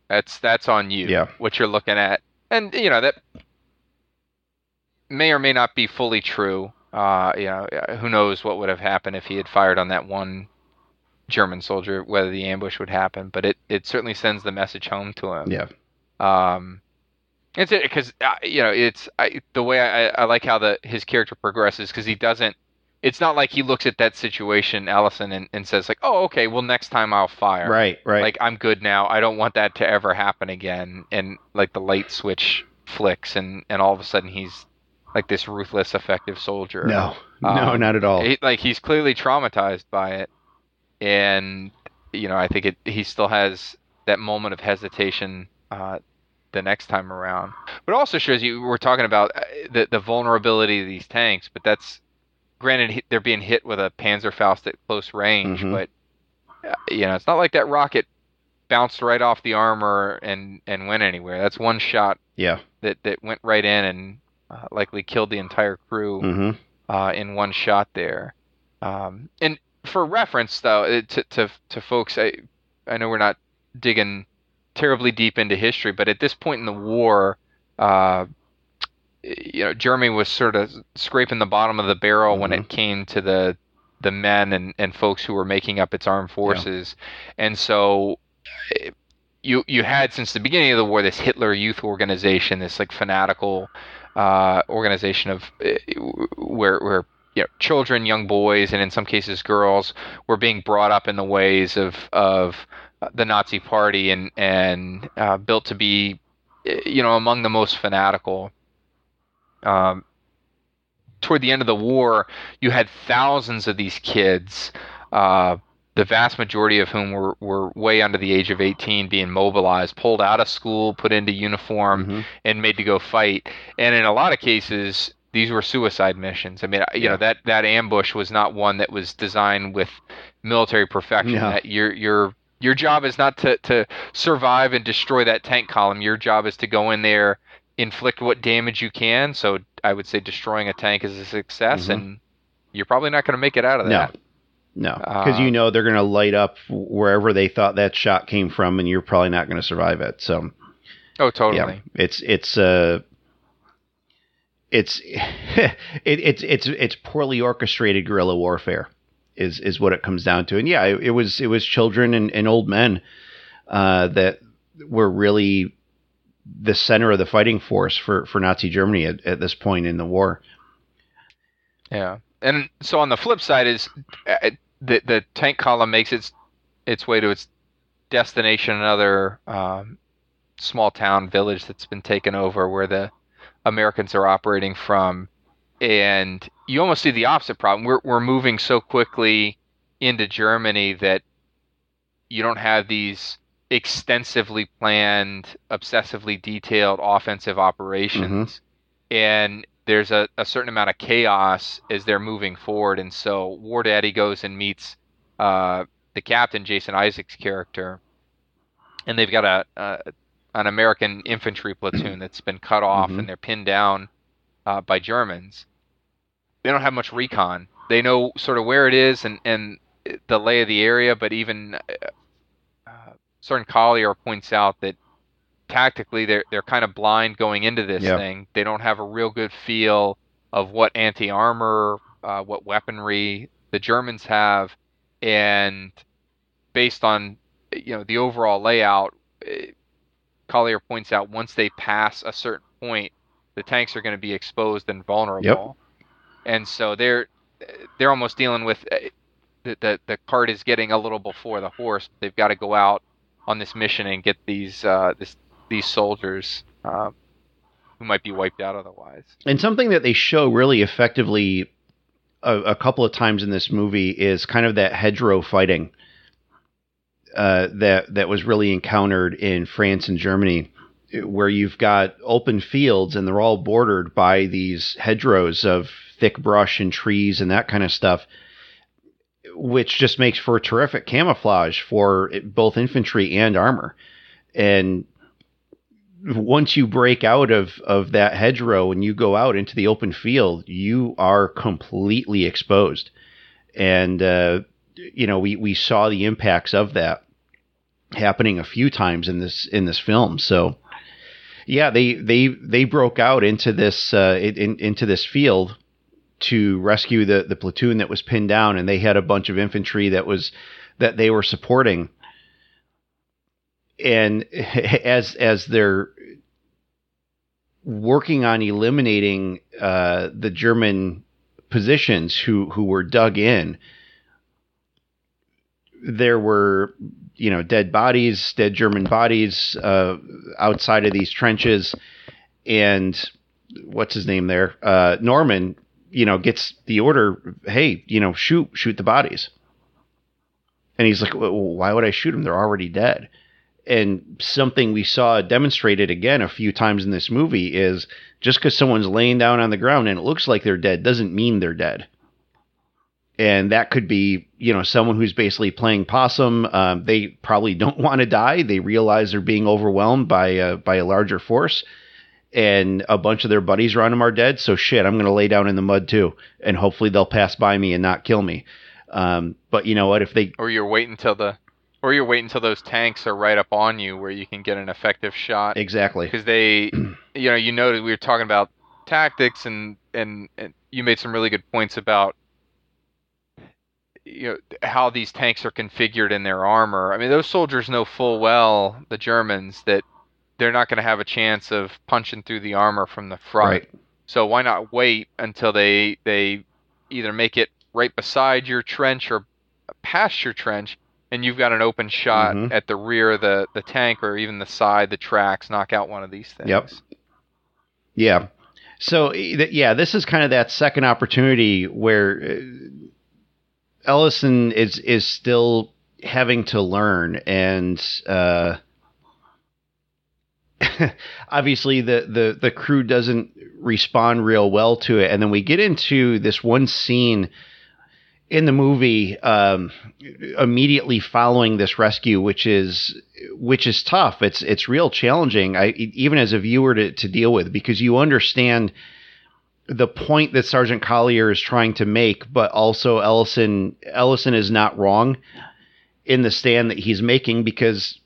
That's that's on you. Yeah. What you're looking at." And you know that may or may not be fully true. Uh, you know, who knows what would have happened if he had fired on that one German soldier, whether the ambush would happen. But it it certainly sends the message home to him. Yeah. Um, it's because uh, you know it's I, the way I, I like how the his character progresses because he doesn't. It's not like he looks at that situation, Ellison, and, and says like, "Oh, okay, well next time I'll fire." Right, right. Like I'm good now. I don't want that to ever happen again. And like the light switch flicks, and and all of a sudden he's like this ruthless, effective soldier. no, no, Um, not at all. He, like he's clearly traumatized by it, and you know I think it. He still has that moment of hesitation uh, the next time around. But also shows you we're talking about uh, the the vulnerability of these tanks. But that's granted they're being hit with a Panzerfaust at close range, Mhm. but uh, you know it's not like that rocket bounced right off the armor and and went anywhere. That's one shot yeah. that that went right in and uh, likely killed the entire crew hmm uh, in one shot there. Um, and for reference, though, to to to folks, I I know we're not digging terribly deep into history, but at this point in the war, uh, you know, Germany was sort of scraping the bottom of the barrel when it came to the the men and, and folks who were making up its armed forces, and so. eh, You, you had since the beginning of the war this Hitler Youth Organization, this like fanatical uh, organization of uh, where where you know, children, young boys, and in some cases girls were being brought up in the ways of of uh, the Nazi Party and and uh, built to be uh, you know among the most fanatical. Um, toward the end of the war, you had thousands of these kids. Uh, the vast majority of whom were, were way under the age of 18 being mobilized, pulled out of school, put into uniform, Mhm. and made to go fight. And in a lot of cases, these were suicide missions. I mean, you Yeah. know that that ambush was not one that was designed with military perfection. No. That your your your job is not to to survive and destroy that tank column. Your job is to go in there, inflict what damage you can. So I would say destroying a tank is a success, Mhm. and you're probably not going to make it out of that. No, because Uh, you know they're going to light up wherever they thought that shot came from, and you're probably not going to survive it. So Oh, totally. yeah, it's it's uh, it's it, it's it's it's poorly orchestrated guerrilla warfare is is what it comes down to. And yeah, it, it was it was children and, and old men uh, that were really the center of the fighting force for for Nazi Germany at, at this point in the war. Yeah, and so on the flip side is uh, the the tank column makes its its way to its destination, another um, small town village that's been taken over, where the Americans are operating from, and you almost see the opposite problem. We're we're moving so quickly into Germany that you don't have these extensively planned, obsessively detailed offensive operations, and there's a, a certain amount of chaos as they're moving forward. And so War Daddy goes and meets uh, the captain, Jason Isaacs' character, and they've got a, a an American infantry platoon that's been cut off Mhm. and they're pinned down uh, by Germans. They don't have much recon. They know sort of where it is and, and the lay of the area, but even uh, Collier points out that tactically they're they're kind of blind going into this Yeah. thing. They don't have a real good feel of what anti armor, uh, what weaponry the Germans have, and based on you know the overall layout, eh, Collier points out once they pass a certain point, the tanks are going to be exposed and vulnerable, yep. and so they're they're almost dealing with uh, the, the the cart is getting a little before the horse. They've got to go out on this mission and get these uh, this these soldiers uh, who might be wiped out otherwise. And something that they show really effectively a, a couple of times in this movie is kind of that hedgerow fighting uh, that that was really encountered in France and Germany, where you've got open fields and they're all bordered by these hedgerows of thick brush and trees and that kind of stuff, which just makes for terrific camouflage for both infantry and armor. And once you break out of of that hedgerow and you go out into the open field, you are completely exposed. And uh, you know, we we saw the impacts of that happening a few times in this in this film. So yeah, they they they broke out into this uh, in, into this field to rescue the the platoon that was pinned down, and they had a bunch of infantry that was that they were supporting. And as as they're working on eliminating uh, the German positions who who were dug in, there were you know dead bodies, dead German bodies uh, outside of these trenches, and what's his name there? Uh, Norman, you know, gets the order, hey, you know, shoot, shoot the bodies. And he's like, well, why would I shoot them? They're already dead. And something we saw demonstrated again a few times in this movie is just because someone's laying down on the ground and it looks like they're dead doesn't mean they're dead. And that could be, you know, someone who's basically playing possum. Um, they probably don't want to die. They realize they're being overwhelmed by a, by a larger force, and a bunch of their buddies around them are dead. So shit, I'm going to lay down in the mud too, and hopefully they'll pass by me and not kill me. Um, but you know what? If they Or you're waiting until the or you're waiting until those tanks are right up on you where you can get an effective shot exactly, because they you know you noted we were talking about tactics and, and and you made some really good points about you know how these tanks are configured in their armor. I mean those soldiers know full well the Germans that they're not going to have a chance of punching through the armor from the front. right? So why not wait until they they either make it right beside your trench or past your trench, and you've got an open shot Mhm. at the rear of the the tank or even the side, the tracks, knock out one of these things. Yep. Yeah. So yeah, this is kind of that second opportunity where uh, Ellison is is still having to learn, and uh, obviously the, the the crew doesn't respond real well to it, and then we get into this one scene in the movie um, immediately following this rescue, which is which is tough. It's it's real challenging, I, even as a viewer to, to deal with, because you understand the point that Sergeant Collier is trying to make, but also Ellison Ellison is not wrong in the stand that he's making because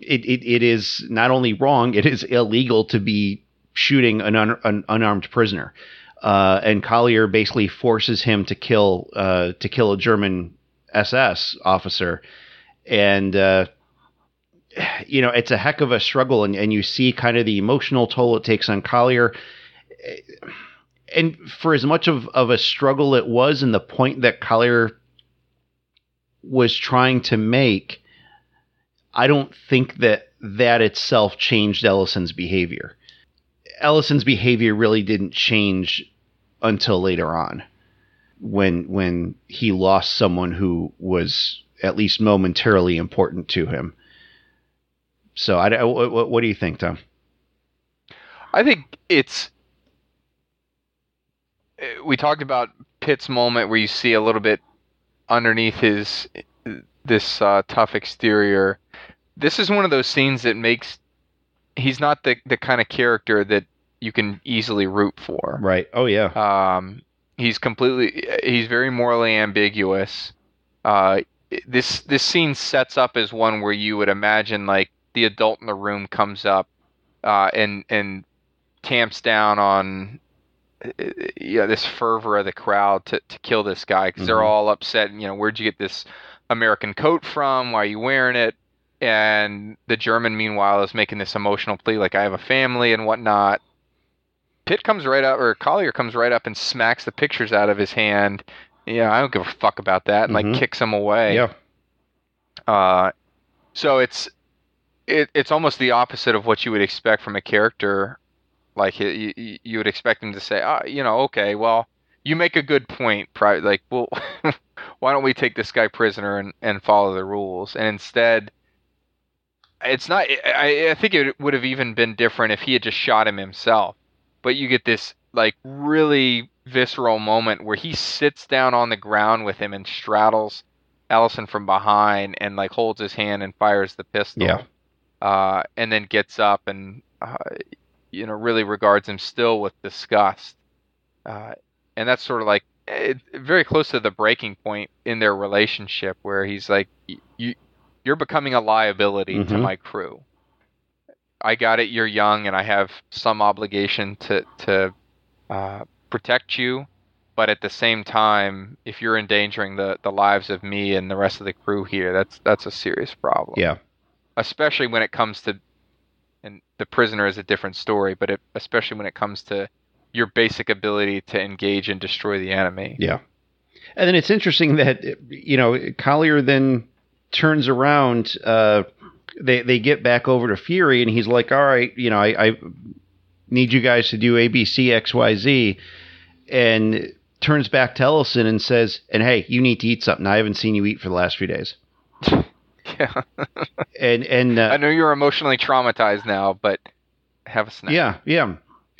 it, it, it is not only wrong, it is illegal to be shooting an, un, an unarmed prisoner. Uh, and Collier basically forces him to kill uh, to kill a German SS officer, and uh, you know it's a heck of a struggle, and, and you see kind of the emotional toll it takes on Collier. And for as much of, of a struggle it was, and the point that Collier was trying to make, I don't think that that itself changed Ellison's behavior. Ellison's behavior really didn't change until later on when when he lost someone who was at least momentarily important to him. So, I, what, what do you think, Tom? I think it's. We talked about Pitt's moment where you see a little bit underneath his this uh, tough exterior. This is one of those scenes that makes he's not the the kind of character that you can easily root for. Right. Oh yeah. Um, he's completely he's very morally ambiguous. Uh, this this scene sets up as one where you would imagine like the adult in the room comes up uh, and and tamps down on yeah this fervor of the crowd to, to kill this guy because mm-hmm. they're all upset. You know, where'd you get this American coat from? Why are you wearing it? And the German, meanwhile, is making this emotional plea like I have a family and whatnot. Pitt comes right up, or Collier comes right up and smacks the pictures out of his hand. Yeah, I don't give a fuck about that, and mm-hmm. like kicks him away. Yeah. Uh, so it's it, it's almost the opposite of what you would expect from a character. Like you, you would expect him to say, ah, you know, okay, well, you make a good point. Like, well, why don't we take this guy prisoner and, and follow the rules? And instead, it's not. I, I think it would have even been different if he had just shot him himself but you get this like really visceral moment where he sits down on the ground with him and straddles Ellison from behind and like holds his hand and fires the pistol. Yeah. Uh, and then gets up and uh, you know really regards him still with disgust. Uh, and that's sort of like it, very close to the breaking point in their relationship where he's like you you're becoming a liability mm-hmm. to my crew. I got it. You're young, and I have some obligation to to uh, protect you. But at the same time, if you're endangering the, the lives of me and the rest of the crew here, that's that's a serious problem. Yeah. Especially when it comes to, and the prisoner is a different story, but it, especially when it comes to your basic ability to engage and destroy the enemy. Yeah. And then it's interesting that you know Collier then turns around. Uh, they they get back over to Fury, and he's like, "All right, you know, I, I need you guys to do A, B, C, X, Y, Z," and turns back to Ellison and says, "And hey, you need to eat something. I haven't seen you eat for the last few days." yeah. and and uh, I know you're emotionally traumatized now, but have a snack. Yeah, yeah.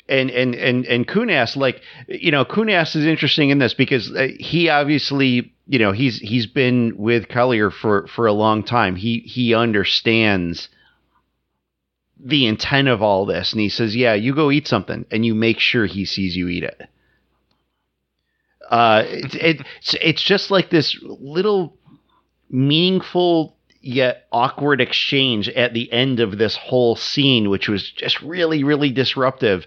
And and and and Coon-Ass, like you know, Coon-Ass is interesting in this because uh, he obviously you know he's he's been with Collier for for a long time. He he understands the intent of all this, and he says, "Yeah, you go eat something, and you make sure he sees you eat it." Uh, it, it it's it's just like this little meaningful yet awkward exchange at the end of this whole scene, which was just really really disruptive.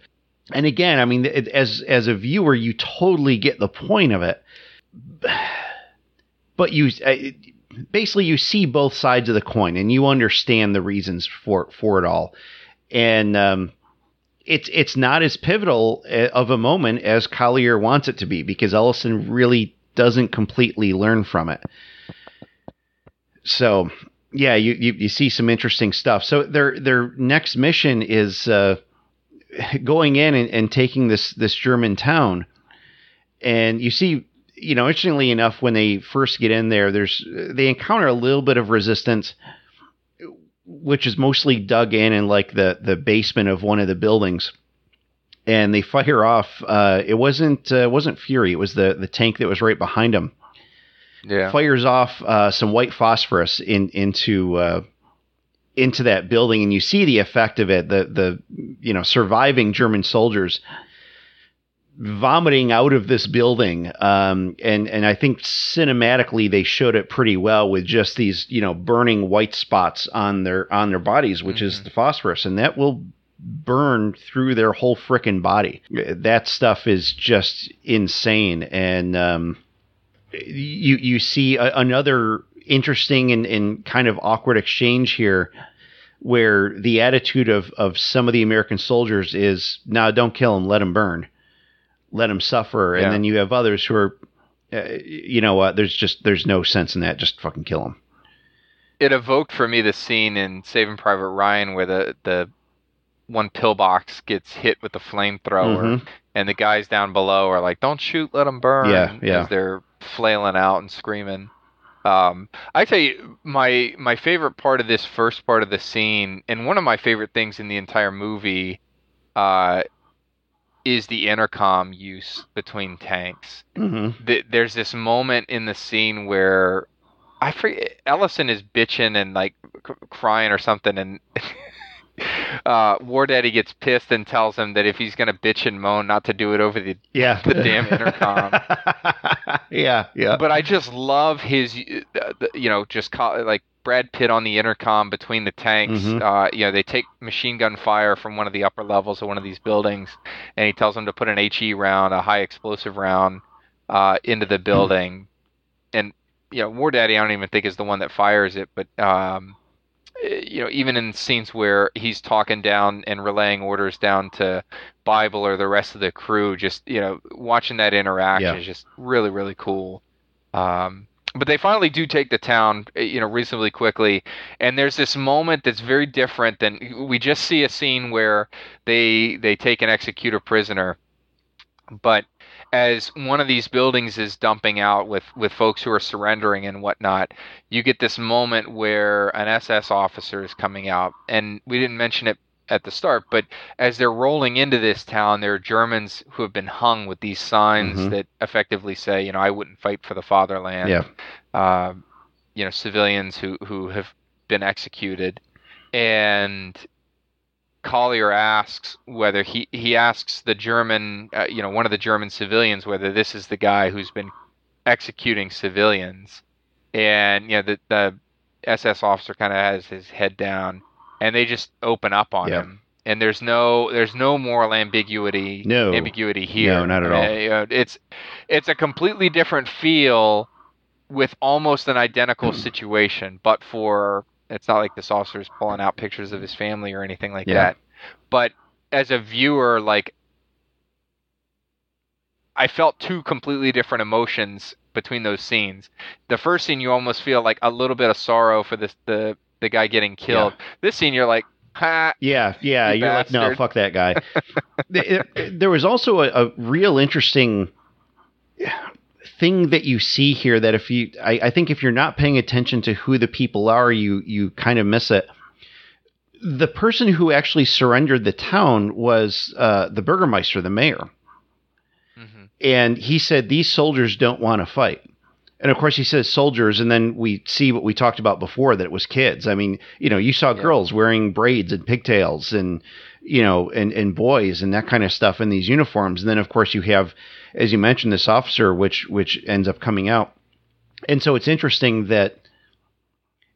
And again, I mean, it, as as a viewer, you totally get the point of it but you basically you see both sides of the coin and you understand the reasons for for it all, and um, it's it's not as pivotal uh, of a moment as Collier wants it to be because Ellison really doesn't completely learn from it. So yeah, you, you, you see some interesting stuff. So their their next mission is uh, going in and, and taking this this German town, and you see you know, interestingly enough, when they first get in there, there's they encounter a little bit of resistance, which is mostly dug in in like the the basement of one of the buildings, and they fire off. Uh, it wasn't uh, wasn't Fury. It was the the tank that was right behind them. Yeah, fires off uh, some white phosphorus in into uh, into that building, and you see the effect of it. The the you know surviving German soldiers vomiting out of this building. Um, and, and I think cinematically they showed it pretty well with just these, you know, burning white spots on their, on their bodies, which mm-hmm. is the phosphorus. And that will burn through their whole freaking body. That stuff is just insane. And, um, you, you see a, another interesting and, and kind of awkward exchange here where the attitude of, of some of the American soldiers is, no, don't kill him, let him burn let him suffer, and then you have others who are, uh, you know, uh, there's just there's no sense in that. Just fucking kill him. It evoked for me the scene in Saving Private Ryan where the the one pillbox gets hit with the flamethrower, mm-hmm. and the guys down below are like, "Don't shoot, let them burn." Yeah, yeah. As they're flailing out and screaming. Um, I tell you, my my favorite part of this first part of the scene, and one of my favorite things in the entire movie, uh, is the intercom use between tanks. Mm-hmm. Th- There's this moment in the scene where I forget Ellison is bitching and like c- crying or something, and uh, War Daddy gets pissed and tells him that if he's gonna bitch and moan, not to do it over the Yeah. The damn intercom. yeah, yeah. but I just love his, uh, you know, just call, like Brad Pitt on the intercom between the tanks. Mhm. Uh, you know, they take machine gun fire from one of the upper levels of one of these buildings, and he tells them to put an HE round, a high explosive round, uh, into the building. And you know, War Daddy, I don't even think is the one that fires it, but um, you know, even in scenes where he's talking down and relaying orders down to Bible or the rest of the crew, just you know, watching that interaction Yeah. is just really, really cool. Um, but they finally do take the town, eh, you know, reasonably quickly. And there's this moment that's very different than we just see a scene where they they take an executor prisoner, but as one of these buildings is dumping out with with folks who are surrendering and whatnot, you get this moment where an SS officer is coming out, and we didn't mention it at the start, but as they're rolling into this town, there are Germans who have been hung with these signs Mhm. that effectively say, you know, I wouldn't fight for the fatherland. Yeah. Uh, you know, civilians who who have been executed, and Collier asks whether he he asks the German, uh, you know, one of the German civilians whether this is the guy who's been executing civilians, and you know the the SS officer kind of has his head down, and they just open up on Yeah. him. And there's no there's no moral ambiguity No. ambiguity here. No, not at all. Uh, you know, it's it's a completely different feel with almost an identical situation, but for it's not like this officer's pulling out pictures of his family or anything like Yeah. that. But as a viewer, like I felt two completely different emotions between those scenes. The first scene, you almost feel like a little bit of sorrow for this the the guy getting killed. This scene, you're like, ha, Yeah, yeah. You You're like, no, fuck that guy. there, there was also a, a real interesting thing that you see here that if you, I, I think if you're not paying attention to who the people are, you you kind of miss it. The person who actually surrendered the town was uh, the Burgermeister, the mayor, Mhm. and he said these soldiers don't want to fight. And of course, he says soldiers, and then we see what we talked about before that it was kids. I mean, you know, you saw Yeah. girls wearing braids and pigtails, and you know, and and boys and that kind of stuff in these uniforms. And then, of course, you have, as you mentioned, this officer, which which ends up coming out. And so it's interesting that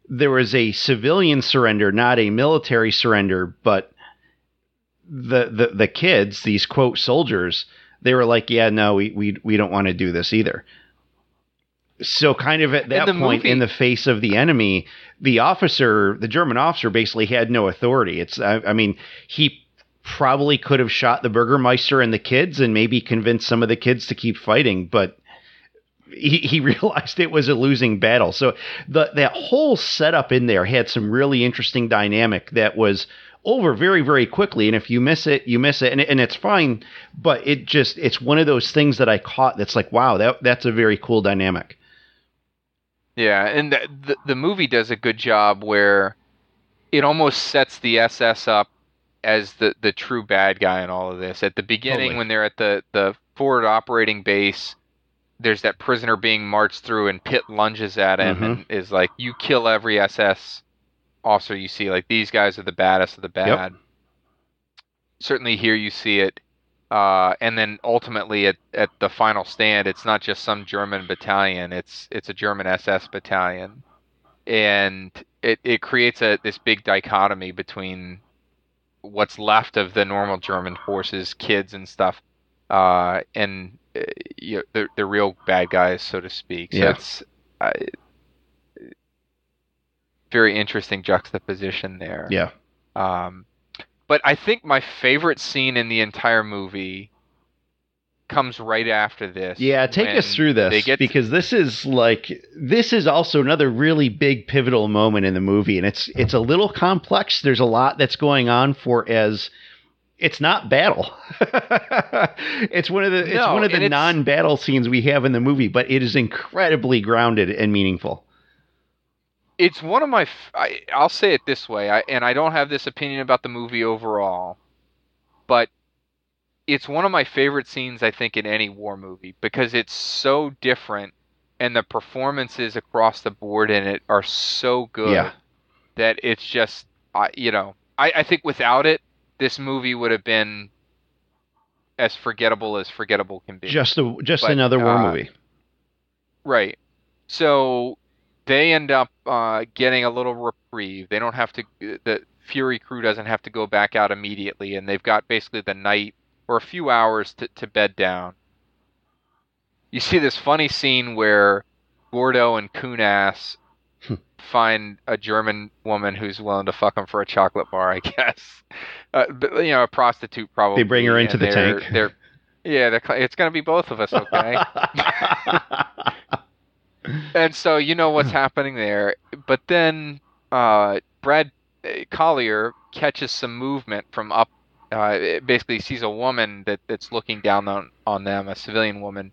there was a civilian surrender, not a military surrender, but the the the kids, these quote soldiers, they were like, yeah, no, we we we don't want to do this either. So kind of at that the point, movie- in the face of the enemy, the officer, the German officer, basically had no authority. It's, I, I mean, he probably could have shot the Burgermeister and the kids, and maybe convinced some of the kids to keep fighting, but he, he realized it was a losing battle. So the that whole setup in there had some really interesting dynamic that was over very very quickly. And if you miss it you miss it. And, and it's fine but it just it's one of those things that i caught that's like wow that that's a very cool dynamic. Yeah, and the, the the movie does a good job where it almost sets the SS up as the the true bad guy in all of this. At the beginning, Totally. when they're at the the forward operating base, there's that prisoner being marched through, and Pitt lunges at him Mhm. and is like, "You kill every SS officer you see. Like these guys are the baddest of the bad." Certainly, here you see it. Uh, and then ultimately at, at the final stand, it's not just some German battalion; it's it's a German SS battalion, and it, it creates a this big dichotomy between what's left of the normal German forces, kids and stuff, uh, and uh, you know, the the real bad guys, so to speak. So Yeah. it's uh, very interesting juxtaposition there. yeah Um, but I think my favorite scene in the entire movie comes right after this. yeah take us through this because this is like this is also another really big pivotal moment in the movie and it's it's a little complex there's a lot that's going on for as it's not battle it's one of the it's No, one of the non-battle scenes we have in the movie but it is incredibly grounded and meaningful it's one of my. f- I, will say it this way, I, and I don't have this opinion about the movie overall, but it's one of my favorite scenes I think in any war movie because it's so different, and the performances across the board in it are so good Yeah. that it's just, I, you know, I, I think without it, this movie would have been as forgettable as forgettable can be. Just a just But, another war uh, movie. Right. So they end up uh, getting a little reprieve. They don't have to. The Fury crew doesn't have to go back out immediately, and they've got basically the night or a few hours to, to bed down. You see this funny scene where Gordo and Coon-Ass find a German woman who's willing to fuck them for a chocolate bar, I guess. Uh, but, you know, a prostitute probably. They bring her into the they're- tank. They're, yeah, they're, it's gonna be both of us, okay? and so you know what's happening there. But then uh, Brad uh, Collier catches some movement from up. Uh, basically, sees a woman that, that's looking down on, on them, a civilian woman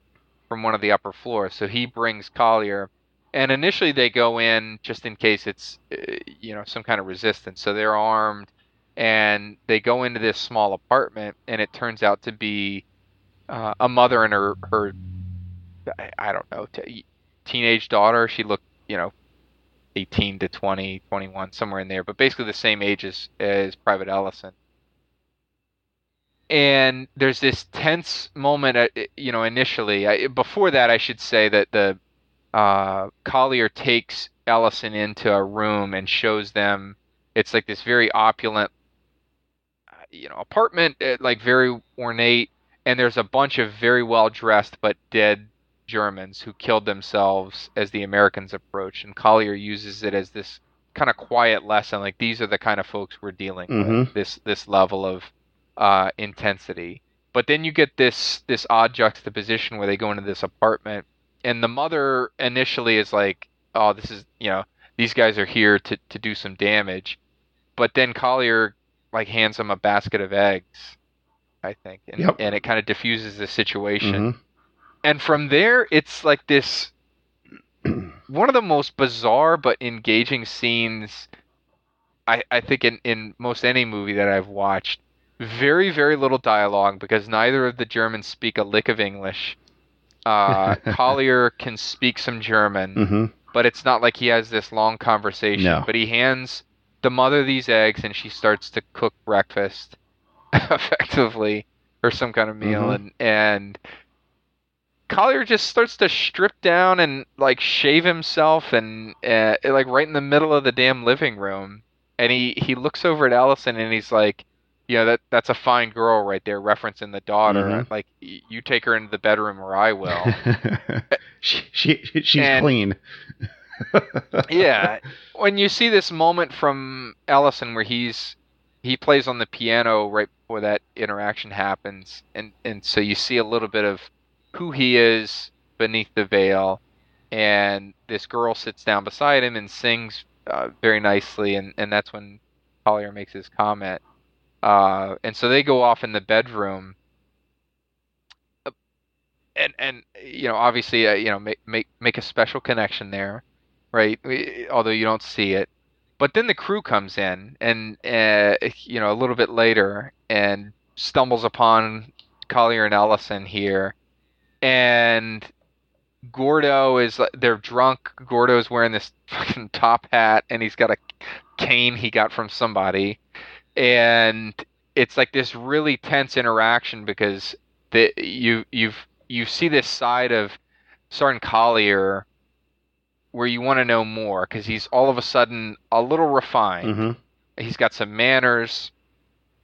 from one of the upper floors. So he brings Collier, and initially they go in just in case it's uh, you know some kind of resistance. So they're armed, and they go into this small apartment, and it turns out to be uh, a mother and her her I- don't know t- teenage daughter. She looked you know 18 to 20, 21, somewhere in there, but basically the same age as as Private Ellison. And there's this tense moment, at, you know, initially. I, before that, I should say that the uh, Collier takes Ellison into a room and shows them. It's like this very opulent, uh, you know, apartment, uh, like very ornate, and there's a bunch of very well dressed but dead Germans who killed themselves as the Americans approached, and Collier uses it as this kind of quiet lesson, like these are the kind of folks we're dealing with. Mhm. This this level of uh, intensity. But then you get this this odd juxtaposition where they go into this apartment, and the mother initially is like, "Oh, this is you know these guys are here to to do some damage," but then Collier like hands them a basket of eggs, I think, and Yep. and it kind of diffuses the situation Mhm. and from there it's like this one of the most bizarre but engaging scenes I, I think in, in most any movie that I've watched. Very, very little dialogue because neither of the Germans speak a lick of English. Uh, Collier can speak some German, Mhm. but it's not like he has this long conversation. No. But he hands the mother these eggs and she starts to cook breakfast effectively or some kind of meal Mhm. and and Collier just starts to strip down and like shave himself and uh, like right in the middle of the damn living room and he he looks over at Ellison and he's like you know that that's a fine girl right there referencing the daughter Mhm. like y- you take her into the bedroom or I will she, she she's And- clean. yeah when you see this moment from ellison where he's he plays on the piano right before that interaction happens and and so you see a little bit of who he is beneath the veil and this girl sits down beside him and sings uh, very nicely and and that's when collier makes his comment uh, and so they go off in the bedroom Uh, and and you know obviously uh, you know make make make a special connection there right? Although you don't see it. But then the crew comes in, and uh, you know a little bit later, and stumbles upon Collier and Ellison here, and Gordo is they're drunk. Gordo's wearing this fucking top hat, and he's got a cane he got from somebody, and it's like this really tense interaction because the you you've you see this side of Sergeant Collier where you want to know more because he's all of a sudden a little refined. hmm He's got some manners,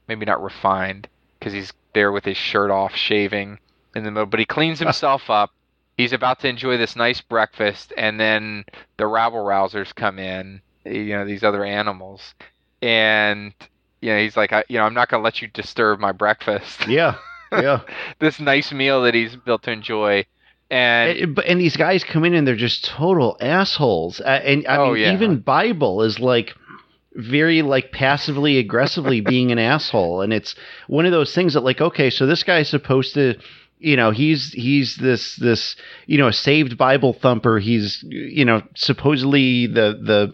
maybe not refined because he's there with his shirt off, shaving in the middle, but he cleans himself up. He's about to enjoy this nice breakfast, and then the rabble rousers come in, you know, these other animals, and you know, he's like, I, you know, I'm not gonna let you disturb my breakfast. Yeah, yeah. this nice meal that he's built to enjoy, and and, but- and these guys come in and they're just total assholes. Uh, and I Oh, mean, yeah. even Bible is like very like passively aggressively being an asshole, and it's one of those things that like, okay, so this guy's supposed to. You know, he's he's this this you know a saved Bible thumper. He's you know supposedly the the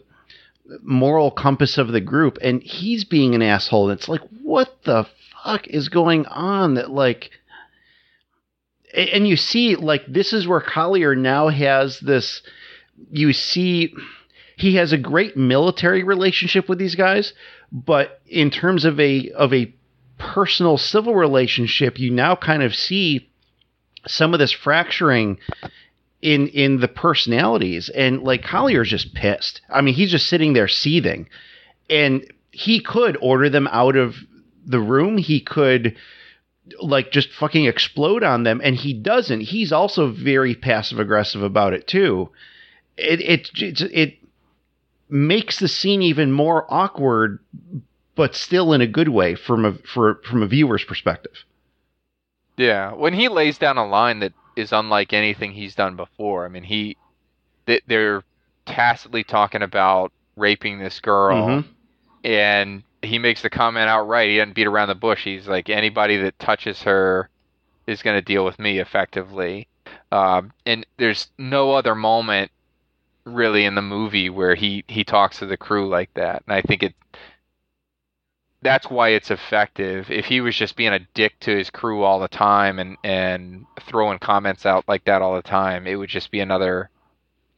moral compass of the group, and he's being an asshole. And it's like, what the fuck is going on? That like, and you see, like, this is where Collier now has this. You see, he has a great military relationship with these guys, but in terms of a of a personal civil relationship, you now kind of see some of this fracturing in in the personalities and like Collier's just pissed. I mean, he's just sitting there seething. And he could order them out of the room. He could like just fucking explode on them and he doesn't. He's also very passive aggressive about it too. It it it, it makes the scene even more awkward but still in a good way from a for from a viewer's perspective. Yeah, when he lays down a line that is unlike anything he's done before. I mean, he they're tacitly talking about raping this girl, mm-hmm. and he makes the comment outright. He doesn't beat around the bush. He's like, anybody that touches her is going to deal with me effectively. Um, and there's no other moment really in the movie where he he talks to the crew like that. And I think it that's why it's effective. If he was just being a dick to his crew all the time and and throwing comments out like that all the time, it would just be another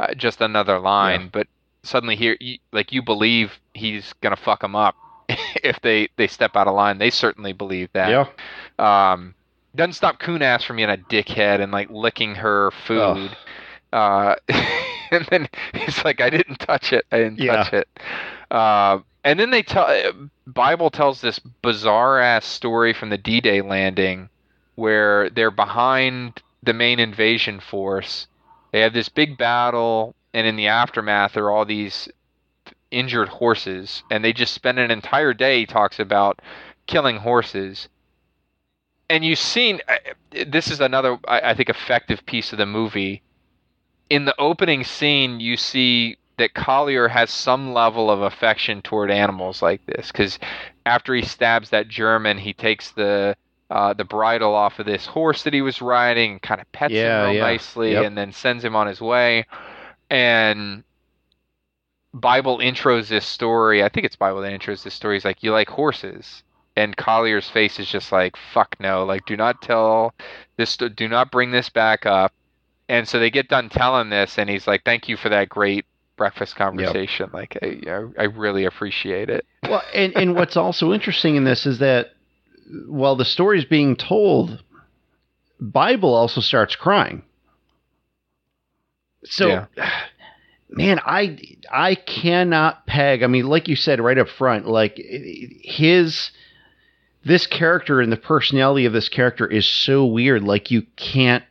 uh, just another line. Yeah. But suddenly here, you, like you believe he's gonna fuck them up if they they step out of line. They certainly believe that. Yeah. Um, doesn't stop Coon-Ass from being a dickhead and like licking her food. Oh. Uh, and then he's like, "I didn't touch it. I didn't yeah. touch it." Uh, and then they tell Bible tells this bizarre ass story from the D-Day landing where they're behind the main invasion force. They have this big battle, and in the aftermath, there are all these injured horses, and they just spend an entire day talks about killing horses. And you've seen this is another, I think, effective piece of the movie. In the opening scene, you see that Collier has some level of affection toward animals like this because after he stabs that German, he takes the uh, the bridle off of this horse that he was riding, kind of pets yeah, him real yeah. nicely, yep. and then sends him on his way. And Bible intros this story. I think it's Bible that intros this story. He's like, "You like horses?" And Collier's face is just like, "Fuck no! Like, do not tell this. Do not bring this back up." And so they get done telling this, and he's like, "Thank you for that great breakfast conversation. Yep. Like I, I really appreciate it. Well, and and what's also interesting in this is that while the story is being told, Bible also starts crying. So, yeah. man, I I cannot peg. I mean, like you said right up front, like his this character and the personality of this character is so weird. Like you can't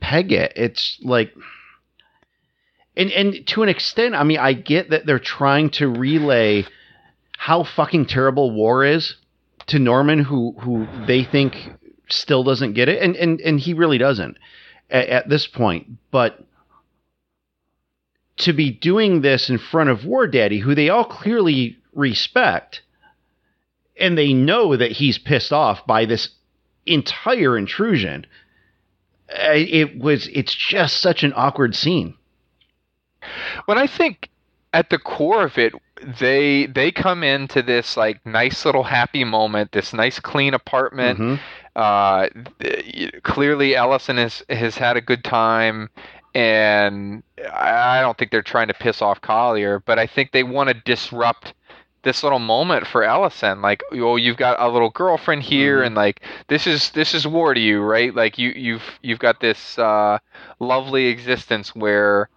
peg it. It's like and and to an extent, I mean, I get that they're trying to relay how fucking terrible war is to Norman, who who they think still doesn't get it, and and and he really doesn't at, at this point. But to be doing this in front of War Daddy, who they all clearly respect, and they know that he's pissed off by this entire intrusion. It was. It's just such an awkward scene. When I think at the core of it, they they come into this like nice little happy moment, this nice clean apartment. Mm-hmm. Uh, clearly, Ellison has has had a good time, and I don't think they're trying to piss off Collier, but I think they want to disrupt this little moment for Ellison. Like, oh, you've got a little girlfriend here, mm-hmm. and like this is this is war to you, right? Like you you've you've got this uh, lovely existence where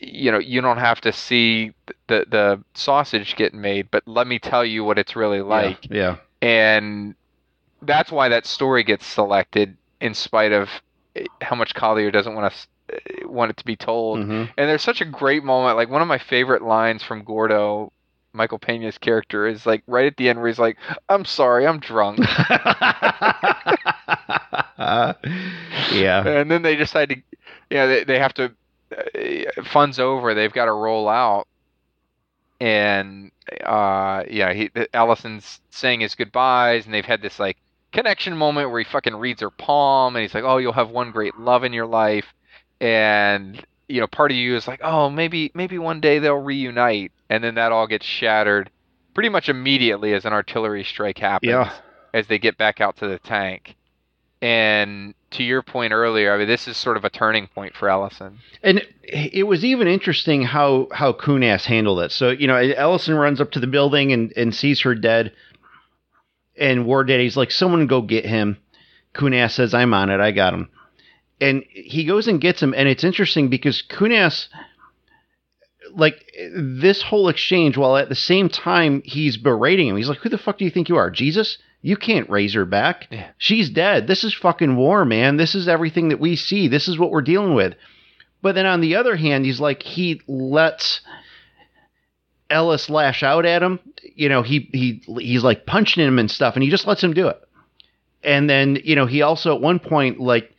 you know you don't have to see the the sausage getting made but let me tell you what it's really like yeah, yeah. and that's why that story gets selected in spite of eh, how much collier doesn't want to eh, want it to be told mm-hmm. and there's such a great moment like one of my favorite lines from gordo michael pena's character is like right at the end where he's like i'm sorry i'm drunk yeah and then they decide to you know they, they have to fun's over, they've got to roll out, and uh, yeah, he Ellison's saying his goodbyes, and they've had this like connection moment where he fucking reads her palm, and he's like, "Oh, you'll have one great love in your life," and you know, part of you is like, "Oh, maybe maybe one day they'll reunite." and then that all gets shattered pretty much immediately as an artillery strike happens. Yeah. As they get back out to the tank, and to your point earlier, I mean, this is sort of a turning point for Ellison. And it was even interesting how how Coon-Ass handled it. So you know, Ellison runs up to the building and and sees her dead, and War Daddy's like, "Someone go get him." Coon-Ass says, "I'm on it. I got him." And he goes and gets him, and it's interesting because Coon-Ass, like this whole exchange, while at the same time he's berating him, he's like, "Who the fuck do you think you are, Jesus?" You can't raise her back. Yeah. She's dead. This is fucking war, man. This is everything that we see. This is what we're dealing with. But then on the other hand, he's like he lets Ellis lash out at him. You know, he he he's like punching him and stuff, and he just lets him do it. And then you know he also at one point like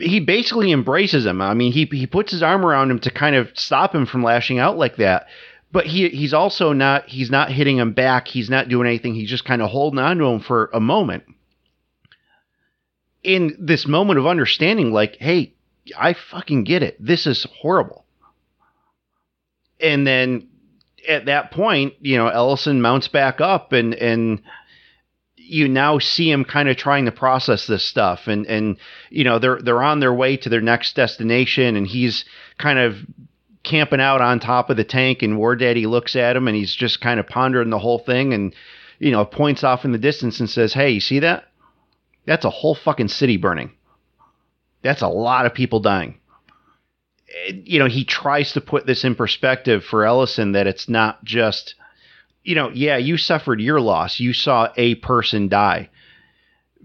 he basically embraces him. I mean, he he puts his arm around him to kind of stop him from lashing out like that but he he's also not he's not hitting him back. He's not doing anything. He's just kind of holding on to him for a moment. In this moment of understanding, like, hey, I fucking get it. This is horrible. And then at that point, you know, Ellison mounts back up and and you now see him kind of trying to process this stuff and and you know they're they're on their way to their next destination and he's kind of camping out on top of the tank and War Daddy looks at him and he's just kind of pondering the whole thing and you know points off in the distance and says, "Hey, you see that? That's a whole fucking city burning. That's a lot of people dying." You know, he tries to put this in perspective for Ellison that it's not just you know, yeah, you suffered your loss. You saw a person die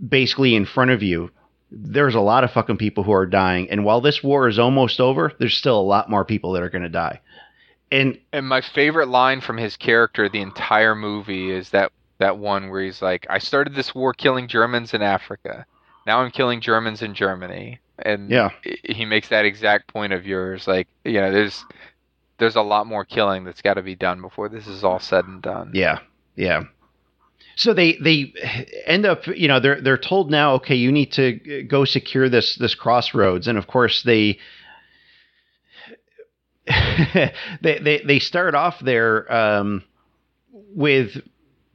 basically in front of you there's a lot of fucking people who are dying. And while this war is almost over, there's still a lot more people that are going to die. And and my favorite line from his character the entire movie is that that one where he's like, "I started this war killing Germans in Africa. Now I'm killing Germans in Germany." And yeah, he makes that exact point of yours. Like, you know, there's there's a lot more killing that's got to be done before this is all said and done. Yeah, yeah. So they they end up, you know, they're they're told now, okay, you need to go secure this this crossroads, and of course they. they, they they start off there um, with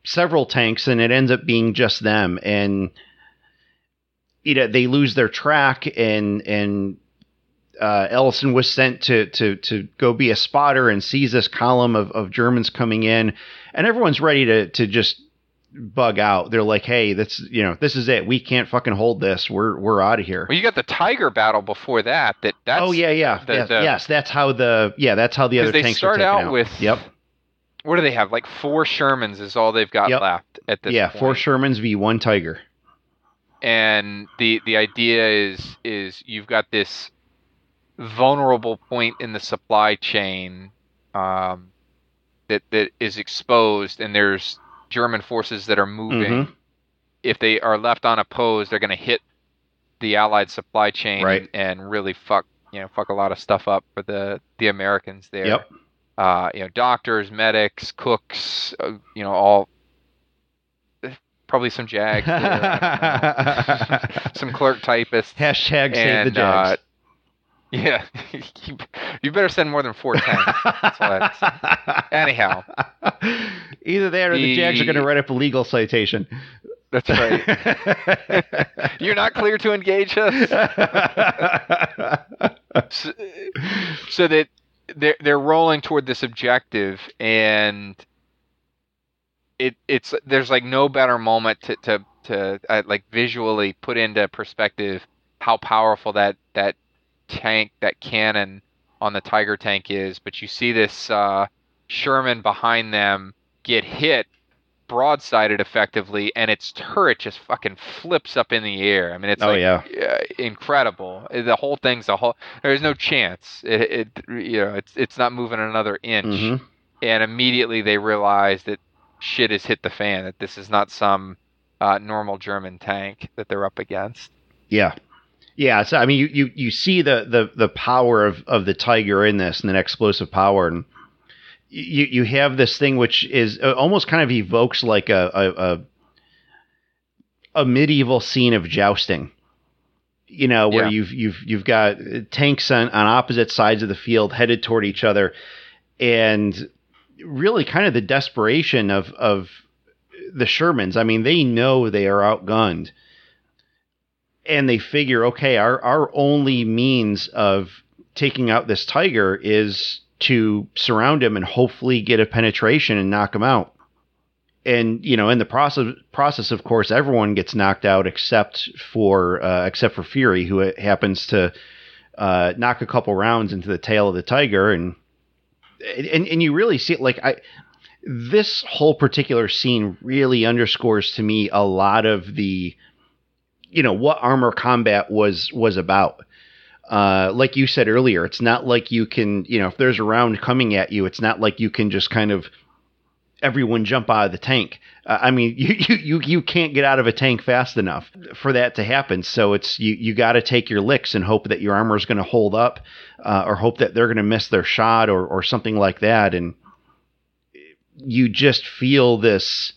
several tanks, and it ends up being just them, and you know they lose their track, and and uh, Ellison was sent to to to go be a spotter and sees this column of, of Germans coming in, and everyone's ready to to just bug out. They're like, "Hey, that's you know, this is it. We can't fucking hold this. We're we're out of here." Well, you got the tiger battle before that. That that's oh yeah yeah the- yes, the- yes that's how the yeah that's how the other they tanks start are taken out with yep what do they have? Like four Shermans is all they've got Yep. left at this yeah point. four Shermans v one Tiger and the the idea is is you've got this vulnerable point in the supply chain um, that that is exposed, and there's German forces that are moving. Mhm. If they are left unopposed, they're going to hit the Allied supply chain Right. and, and really fuck you know fuck a lot of stuff up for the the Americans there. Yep. Uh, you know, doctors, medics, cooks, uh, you know, all probably some jags, there, I don't know. some clerk typists. hashtag save the and, uh, Jags. Yeah, you, better send more than four tanks. That's what I'd say. Anyhow, either that or the, Jags are going to write up a legal citation. that's right. You're not clear to engage us. So, so that they're they're rolling toward this objective, and it it's there's like no better moment to to to uh, like visually put into perspective how powerful that that tank that cannon on the Tiger tank is. But you see this uh, Sherman behind them get hit broadsided effectively, and its turret just fucking flips up in the air. I mean, it's oh like yeah, uh, incredible. The whole thing's a whole. There's no chance. It, it you know it's it's not moving another inch. Mhm. And immediately they realize that shit has hit the fan. That this is not some uh, normal German tank that they're up against. yeah, yeah. So I mean, you you you see the the the power of of the Tiger in this and the explosive power and. You, you have this thing which is uh, almost kind of evokes like a, a, a a medieval scene of jousting. You know, where Yeah. you've you've you've got tanks on, on opposite sides of the field headed toward each other, and really kind of the desperation of of the Shermans. I mean, they know they are outgunned, and they figure, okay, our our only means of taking out this tiger is to surround him and hopefully get a penetration and knock him out. And you know, in the process, process, of course, everyone gets knocked out except for uh, except for Fury, who happens to uh, knock a couple rounds into the tail of the tiger, and and and you really see it. Like I, this whole particular scene really underscores to me a lot of the, you know, what armor combat was was about uh, like you said earlier, it's not like you can, you know, if there's a round coming at you, it's not like you can just kind of everyone jump out of the tank. Uh, I mean, you, you you you can't get out of a tank fast enough for that to happen. So it's you you got to take your licks and hope that your armor is going to hold up, uh, or hope that they're going to miss their shot or or something like that. And you just feel this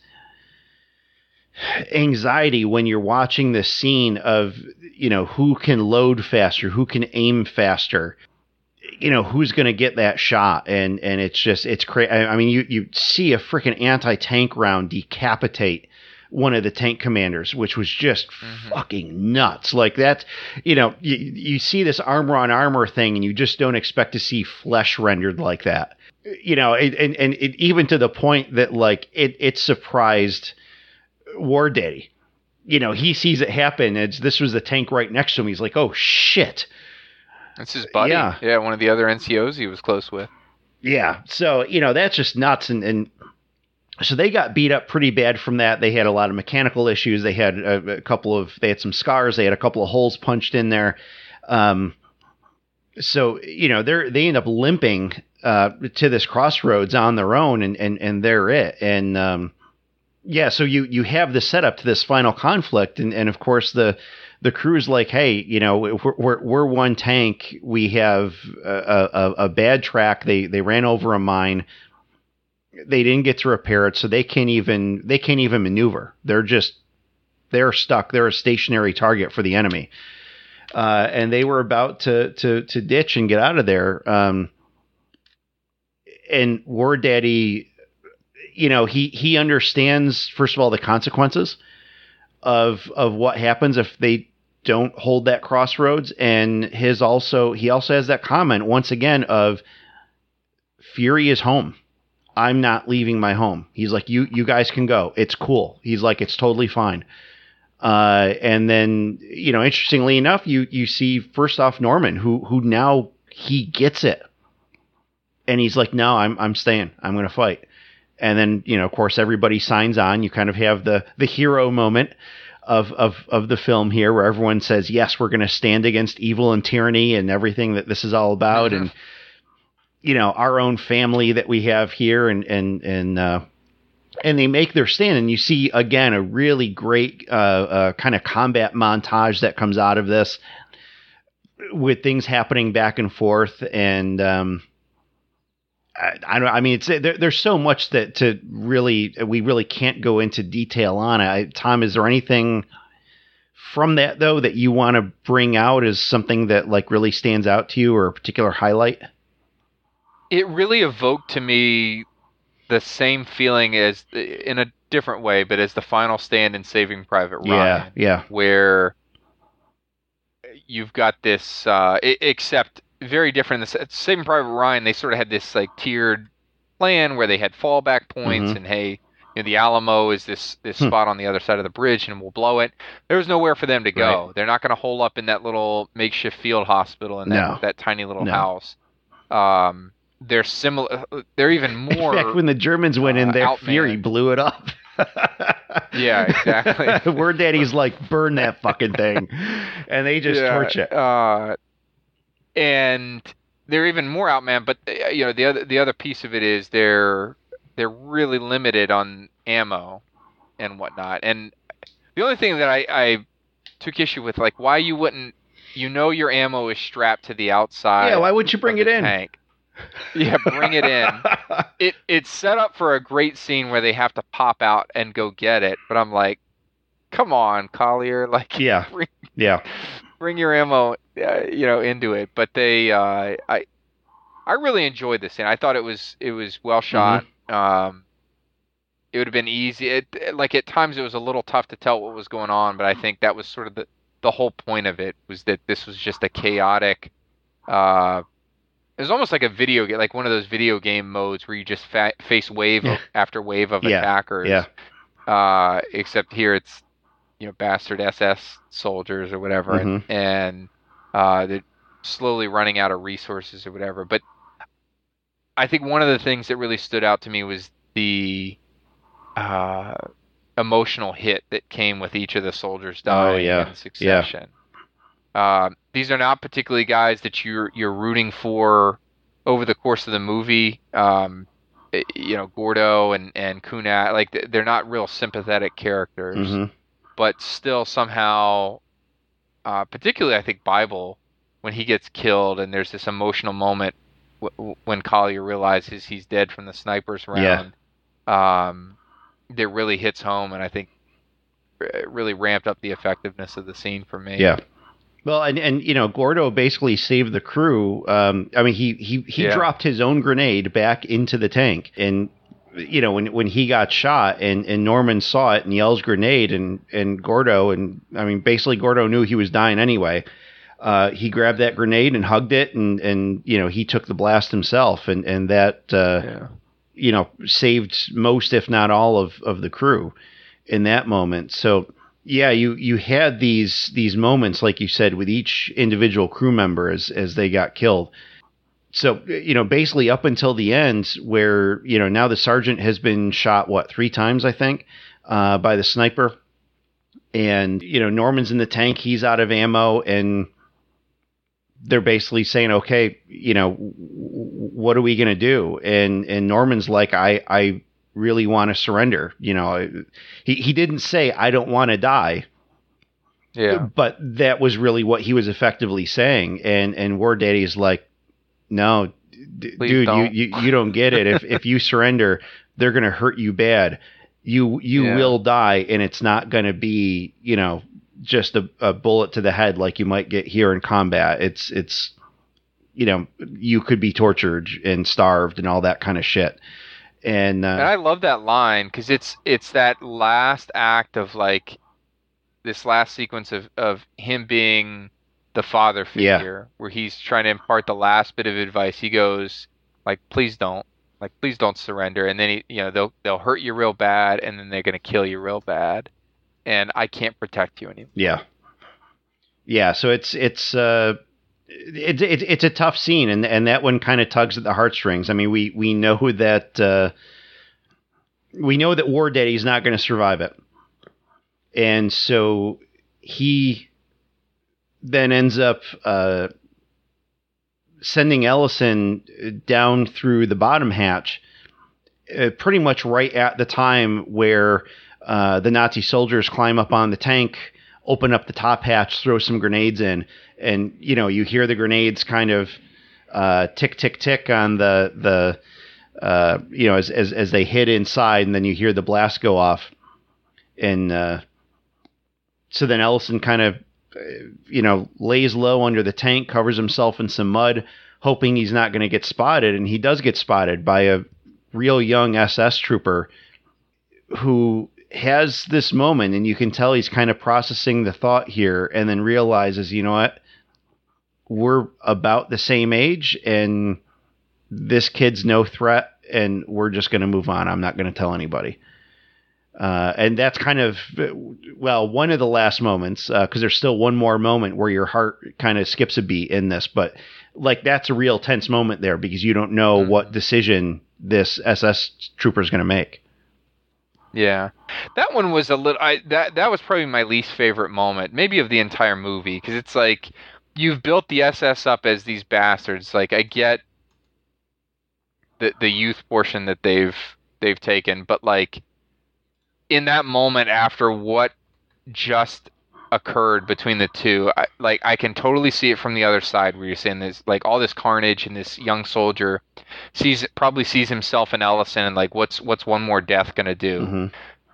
anxiety when you're watching this scene of you know who can load faster who can aim faster you know who's going to get that shot? And and it's just it's crazy i mean you you see a freaking anti-tank round decapitate one of the tank commanders which was just mm-hmm. fucking nuts. Like that you know you, you see this armor on armor thing and you just don't expect to see flesh rendered like that. You know and and, and it, even to the point that like it it surprised War Daddy. You know, he sees it happen. It's this was the tank right next to him. He's like, "Oh shit!" That's his buddy. Yeah, yeah, one of the other NCOs he was close with. Yeah, so you know that's just nuts, and, and so they got beat up pretty bad from that. They had a lot of mechanical issues. They had a, a couple of they had some scars. They had a couple of holes punched in there. Um, so you know they they end up limping uh, to this crossroads on their own, and and and they're it. And um, yeah, so you you have the setup to this final conflict, and and of course the the crew's like, hey, you know, we're we're, we're one tank. We have a, a, a bad track. They they ran over a mine. They didn't get to repair it, so they can't even they can't even maneuver. They're just they're stuck. They're a stationary target for the enemy. Uh, and they were about to to to ditch and get out of there. Um, and War Daddy you know, he he understands first of all the consequences of of what happens if they don't hold that crossroads. And his also he also has that comment once again of fury is home. I'm not leaving my home. He's like you you guys can go. It's cool. He's like it's totally fine. Uh, and then you know interestingly enough you you see first off norman who who now he gets it. And he's like no i'm i'm staying. I'm going to fight and then you know of course everybody signs on. You kind of have the the hero moment of of of the film here where everyone says yes we're going to stand against evil and tyranny and everything that this is all about. Mm-hmm. and you know our own family that we have here and and and uh and they make their stand. And you see again a really great uh, uh, kind of combat montage that comes out of this with things happening back and forth. And um, I, I don't. I mean, it's there, there's so much that to really we really can't go into detail on. I, Tom, is there anything from that though that you want to bring out as something that like really stands out to you or a particular highlight? It really evoked to me the same feeling as in a different way, but as the final stand in Saving Private Ryan. Yeah, yeah. Where you've got this, uh, except very different. The Saving Private Ryan, they sort of had this like tiered plan where they had fallback points, mm-hmm. and hey, you know, the Alamo is this this hmm. spot on the other side of the bridge, and we'll blow it. There was nowhere for them to go. Right. They're not going to hole up in that little makeshift field hospital in that no. that tiny little no. house. Um, they're similar. They're even more. Back when the Germans went in uh, there, Fury blew it up. yeah, exactly. War Daddy's like, burn that fucking thing, and they just yeah, torch it. Uh, and they're even more outmanned. But uh, you know, the other the other piece of it is they're they're really limited on ammo and whatnot. And the only thing that I, I took issue with, like, why you wouldn't, you know, your ammo is strapped to the outside. Yeah, why wouldn't you bring it in? Tank. yeah, bring it in. it it's set up for a great scene where they have to pop out and go get it, but I'm like, come on, Collier, like, yeah, bring, yeah, bring your ammo, uh, you know, into it. But they, uh, I, I really enjoyed this scene. I thought it was it was well shot. Um, it would have been easy. It, like at times it was a little tough to tell what was going on, but I think that was sort of the the whole point of it was that this was just a chaotic. Uh, it was almost like a video game, like one of those video game modes where you just fa- face wave Yeah. after wave of Yeah. attackers. Yeah. Uh, except here it's you know bastard SS soldiers or whatever, and, Mm-hmm. and uh, they're slowly running out of resources or whatever. But I think one of the things that really stood out to me was the uh, emotional hit that came with each of the soldiers Oh, dying yeah. in succession. Uh, these are not particularly guys that you're you're rooting for over the course of the movie. Um, eh, you know, Gordo and and Coon-Ass, like they're not real sympathetic characters hmm but still somehow, uh, particularly I think Bible, when he gets killed and there's this emotional moment w- when Collier realizes he's dead from the sniper's Yeah. round, um, that really hits home and I think r- really ramped up the effectiveness of the scene for me. Yeah. Well, and and you know, Gordo basically saved the crew. Um, I mean, he he he Yeah. dropped his own grenade back into the tank, and you know, when when he got shot, and and Norman saw it and yells grenade, and and Gordo, and I mean, basically Gordo knew he was dying anyway. Uh, he grabbed that grenade and hugged it, and and you know, he took the blast himself, and and that uh, Yeah. you know saved most if not all of of the crew in that moment so yeah you you had these these moments like you said with each individual crew member as as they got killed so you know basically up until the end where you know now the sergeant has been shot what three times i think uh, by the sniper. And you know norman's in the tank. He's out of ammo and they're basically saying okay you know what are we going to do? And and norman's like i i really want to surrender. You know he he didn't say i don't want to die. Yeah. but that was really what he was effectively saying. And and war daddy's like no d- dude don't. you, you you don't get it if if you surrender they're going to hurt you bad you you Yeah. will die and it's not going to be you know just a, a bullet to the head like you might get here in combat it's it's you know you could be tortured and starved and all that kind of shit and, uh, And I love that line because it's it's that last act of like this last sequence of of him being the father Yeah. figure where he's trying to impart the last bit of advice. He goes like, "Please don't, like, please don't surrender." And then he, you know, they'll they'll hurt you real bad, and then they're gonna kill you real bad, and I can't protect you anymore. Yeah. Yeah, so it's it's uh it's it's it's a tough scene and and that one kind of tugs at the heartstrings. I mean, we we know that uh we know that War Daddy's not going to survive it. And so he then ends up uh sending Ellison down through the bottom hatch uh, pretty much right at the time where uh, the Nazi soldiers climb up on the tank, open up the top hatch, throw some grenades in, and you know you hear the grenades kind of uh, tick tick tick on the the uh, you know as, as as they hit inside, and then you hear the blast go off, and uh, so then Ellison kind of Uh, you know lays low under the tank, covers himself in some mud, hoping he's not going to get spotted, and he does get spotted by a real young SS trooper who has this moment and you can tell he's kind of processing the thought here and then realizes, you know what? We're about the same age and this kid's no threat and we're just going to move on. I'm not going to tell anybody. Uh, and that's kind of, well, one of the last moments, because there's still one more moment where your heart kind of skips a beat in this, but like that's a real tense moment there because you don't know Mhm. what decision this SS trooper is going to make. Yeah, that one was a little. I that that was probably my least favorite moment, maybe of the entire movie, because it's like you've built the SS up as these bastards. Like I get the the youth portion that they've they've taken, but like in that moment after what just occurred between the two, I, like I can totally see it from the other side where you're saying this, like all this carnage and this young soldier sees probably sees himself in Ellison and like what's what's one more death gonna do hmm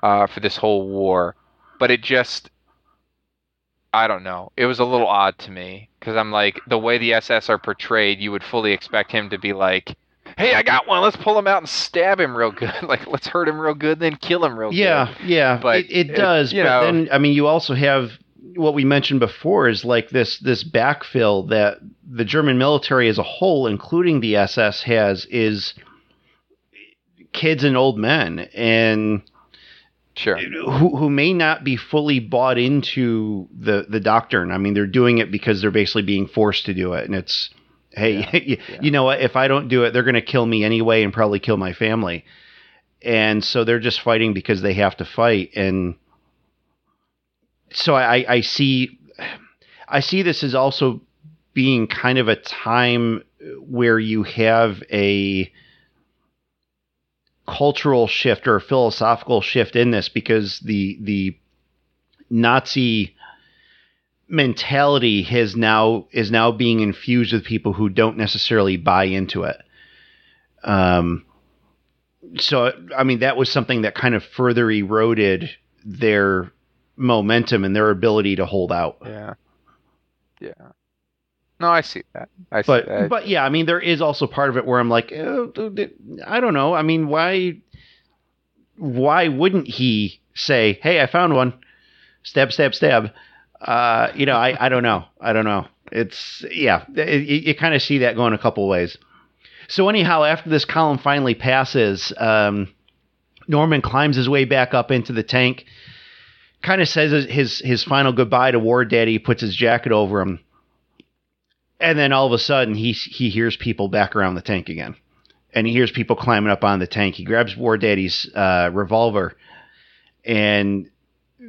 uh, for this whole war, but it just I don't know. It was a little odd to me because I'm like the way the SS are portrayed, you would fully expect him to be like, "Hey, I got one. Let's pull him out and stab him real good. like let's hurt him real good, then kill him real yeah, good." yeah, yeah. But it, it it- does. but know- then, I mean, you also have what we mentioned before is like this this backfill that the German military as a whole, including the SS, has is kids and old men, and Sure. who who may not be fully bought into the the doctrine. I mean, they're doing it because they're basically being forced to do it, and it's hey, you, yeah. you know what? If I don't do it, they're going to kill me anyway, and probably kill my family. And so they're just fighting because they have to fight, and so I, I see, I see this as also being kind of a time where you have a cultural shift or a philosophical shift in this because the the Nazi mentality has now is now being infused with people who don't necessarily buy into it. Um, so I mean that was something that kind of further eroded their momentum and their ability to hold out. Yeah. Yeah. No, I see that. I see But that. but yeah, I mean there is also part of it where I'm like, eh, I don't know. I mean, why why wouldn't he say, "Hey, I found one." Stab, stab, stab. Uh, you know, I, I don't know. I don't know. It's yeah. it- You, kind of see that going a couple ways. So anyhow, after this column finally passes, um, Norman climbs his way back up into the tank. Kind of says his, his his final goodbye to War Daddy. Puts his jacket over him, and then all of a sudden he he hears people back around the tank again, and he hears people climbing up on the tank. He grabs War Daddy's uh, revolver, and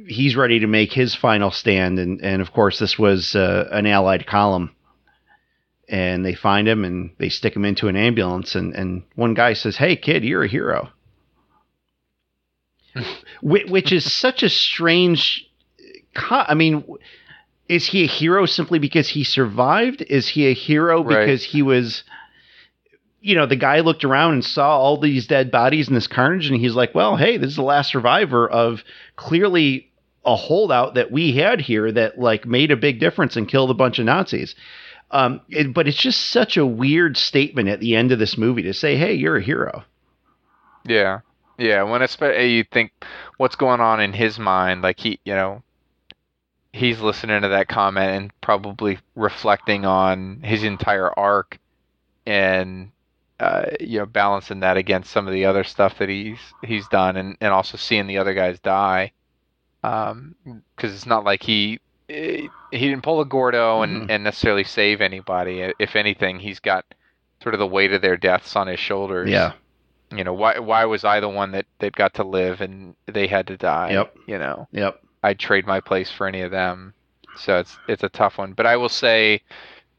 he's ready to make his final stand. And and of course this was uh, an Allied column, and they find him and they stick him into an ambulance. And and one guy says, "Hey kid, you're a hero," Whi- which is such a strange. Co- I mean. Is he a hero simply because he survived? Is he a hero Right. because he was you know, the guy looked around and saw all these dead bodies in this carnage, and he's like, well, hey, this is the last survivor of clearly a holdout that we had here that like made a big difference and killed a bunch of Nazis. Um, it, but it's just such a weird statement at the end of this movie to say, hey, you're a hero. Yeah, yeah. When it's you think what's going on in his mind, like he, you know, he's listening to that comment and probably reflecting on his entire arc, and uh, you know, balancing that against some of the other stuff that he's he's done, and and also seeing the other guys die, um, because it's not like he. eh, He didn't pull a Gordo and, Mhm. and necessarily save anybody. If anything, he's got sort of the weight of their deaths on his shoulders Yeah. you know why why was I the one that that got to live and they had to die Yep. you know Yep. I'd trade my place for any of them so it's it's a tough one but I will say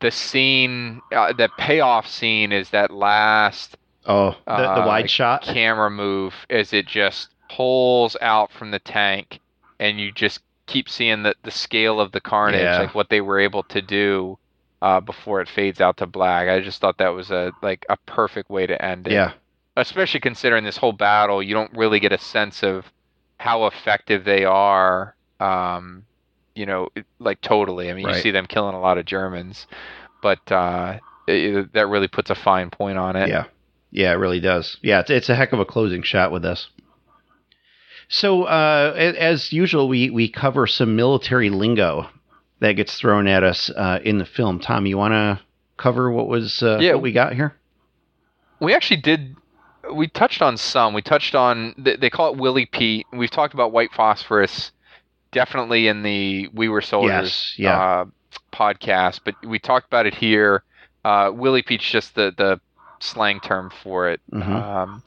the scene uh, the payoff scene is that last Oh, the, the Uh, wide shot. camera move as it just pulls out from the tank and you just keep seeing the the scale of the carnage Yeah. like what they were able to do uh, before it fades out to black I just thought that was a like a perfect way to end it Yeah. especially considering this whole battle, you don't really get a sense of how effective they are. Um, you know, like totally. I mean, you see them killing a lot of Germans, but uh, it, that really puts a fine point on it. Yeah. Yeah, it really does. Yeah, it's, it's a heck of a closing shot with this. So, uh, as usual, we, we cover some military lingo that gets thrown at us uh, in the film. Tom, you want to cover what was uh, Yeah. what we got here? We actually did. We touched on some. We touched on. They, they call it Willie Pete. We've talked about white phosphorus, definitely in the We Were Soldiers Yes, yeah. uh, podcast, but we talked about it here. Uh, Willie Pete's just the the slang term for it. Mhm. Um,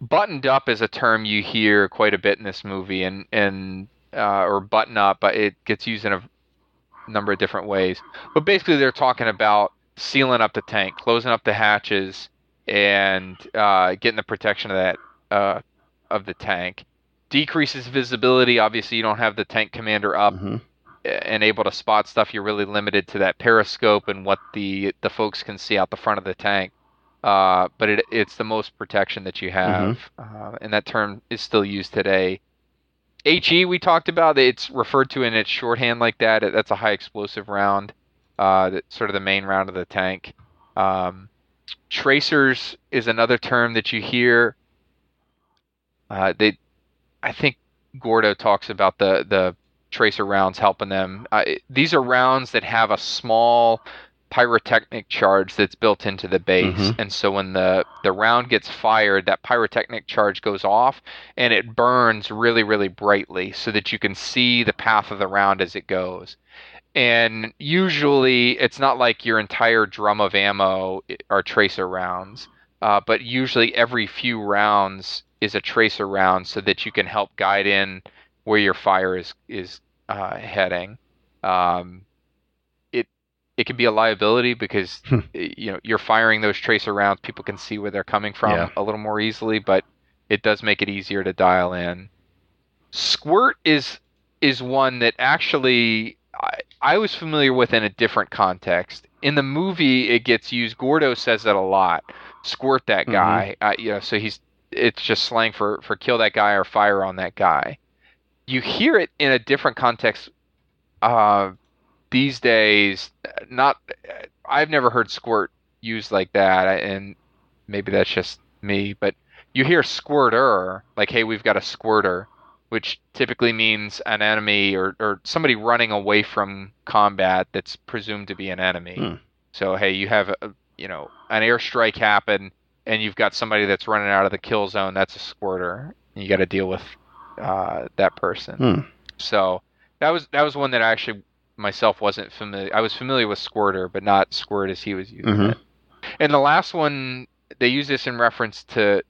buttoned up is a term you hear quite a bit in this movie, and and uh, or button up, but it gets used in a number of different ways. But basically, they're talking about sealing up the tank, closing up the hatches, and uh, getting the protection of that uh, of the tank. Decreases visibility. Obviously, you don't have the tank commander up Mhm. and able to spot stuff, you're really limited to that periscope and what the the folks can see out the front of the tank. Uh, but it, it's the most protection that you have, uh, and that term is still used today. HE we talked about. It's referred to in its shorthand like that. That's a high explosive round. Uh, that's sort of the main round of the tank. Um, tracers is another term that you hear. Uh, they, I think Gordo talks about the the tracer rounds helping them. Uh, these are rounds that have a small pyrotechnic charge that's built into the base. Mhm. and so when the the round gets fired that pyrotechnic charge goes off and it burns really really brightly so that you can see the path of the round as it goes. And usually it's not like your entire drum of ammo are tracer rounds uh, but usually every few rounds is a tracer round so that you can help guide in where your fire is is uh, heading. Um, it can be a liability because Hmm. you know you're firing those tracer rounds people can see where they're coming from Yeah. a little more easily but it does make it easier to dial in squirt is is one that actually I, I was familiar with in a different context in the movie it gets used gordo says that a lot squirt that Mhm. guy uh, you know so he's it's just slang for for kill that guy or fire on that guy you hear it in a different context uh, these days not i've never heard squirt used like that and maybe that's just me but you hear squirter like hey we've got a squirter which typically means an enemy or, or somebody running away from combat that's presumed to be an enemy Hmm. so hey you have a, you know an airstrike happen and you've got somebody that's running out of the kill zone that's a squirter you got to deal with uh, that person Hmm. so that was that was one that I actually myself wasn't familiar. I was familiar with Squirter, but not Squirt as he was using Mhm. it. And the last one, they use this in reference to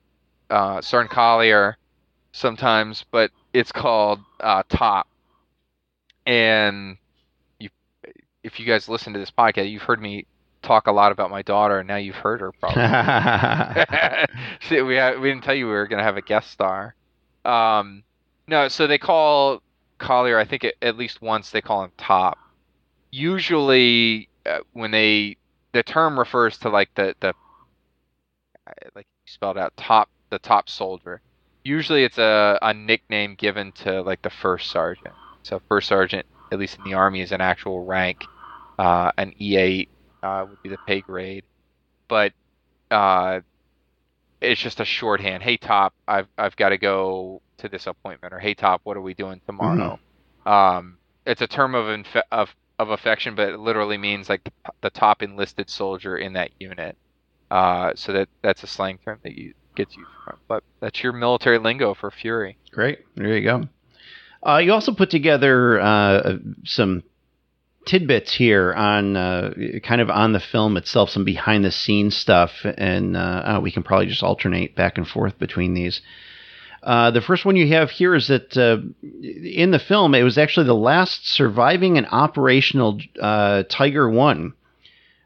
uh, Sergeant Collier sometimes, but it's called uh, Top. And you, if you guys listen to this podcast, you've heard me talk a lot about my daughter, and now you've heard her probably. See, we ha- we didn't tell you we were going to have a guest star. Um, no, so they call Collier. I think at, at least once they call him Top. Usually, uh, when they the term refers to like the the like you spelled out top the top soldier. Usually, it's a a nickname given to like the first sergeant. So first sergeant, at least in the army, is an actual rank. Uh, an E8 uh, would be the pay grade, but uh, it's just a shorthand. Hey, top, I've I've got to go to this appointment, or hey, top, what are we doing tomorrow? Um, it's a term of infe- of of affection, but it literally means like the, the top enlisted soldier in that unit. Uh, so that that's a slang term that you gets used from. But that's your military lingo for Fury. Great. There you go. Uh, you also put together uh, some tidbits here on uh, kind of on the film itself, some behind the scenes stuff, and uh, uh, we can probably just alternate back and forth between these. Uh, the first one you have here is that uh, in the film, it was actually the last surviving and operational uh, Tiger One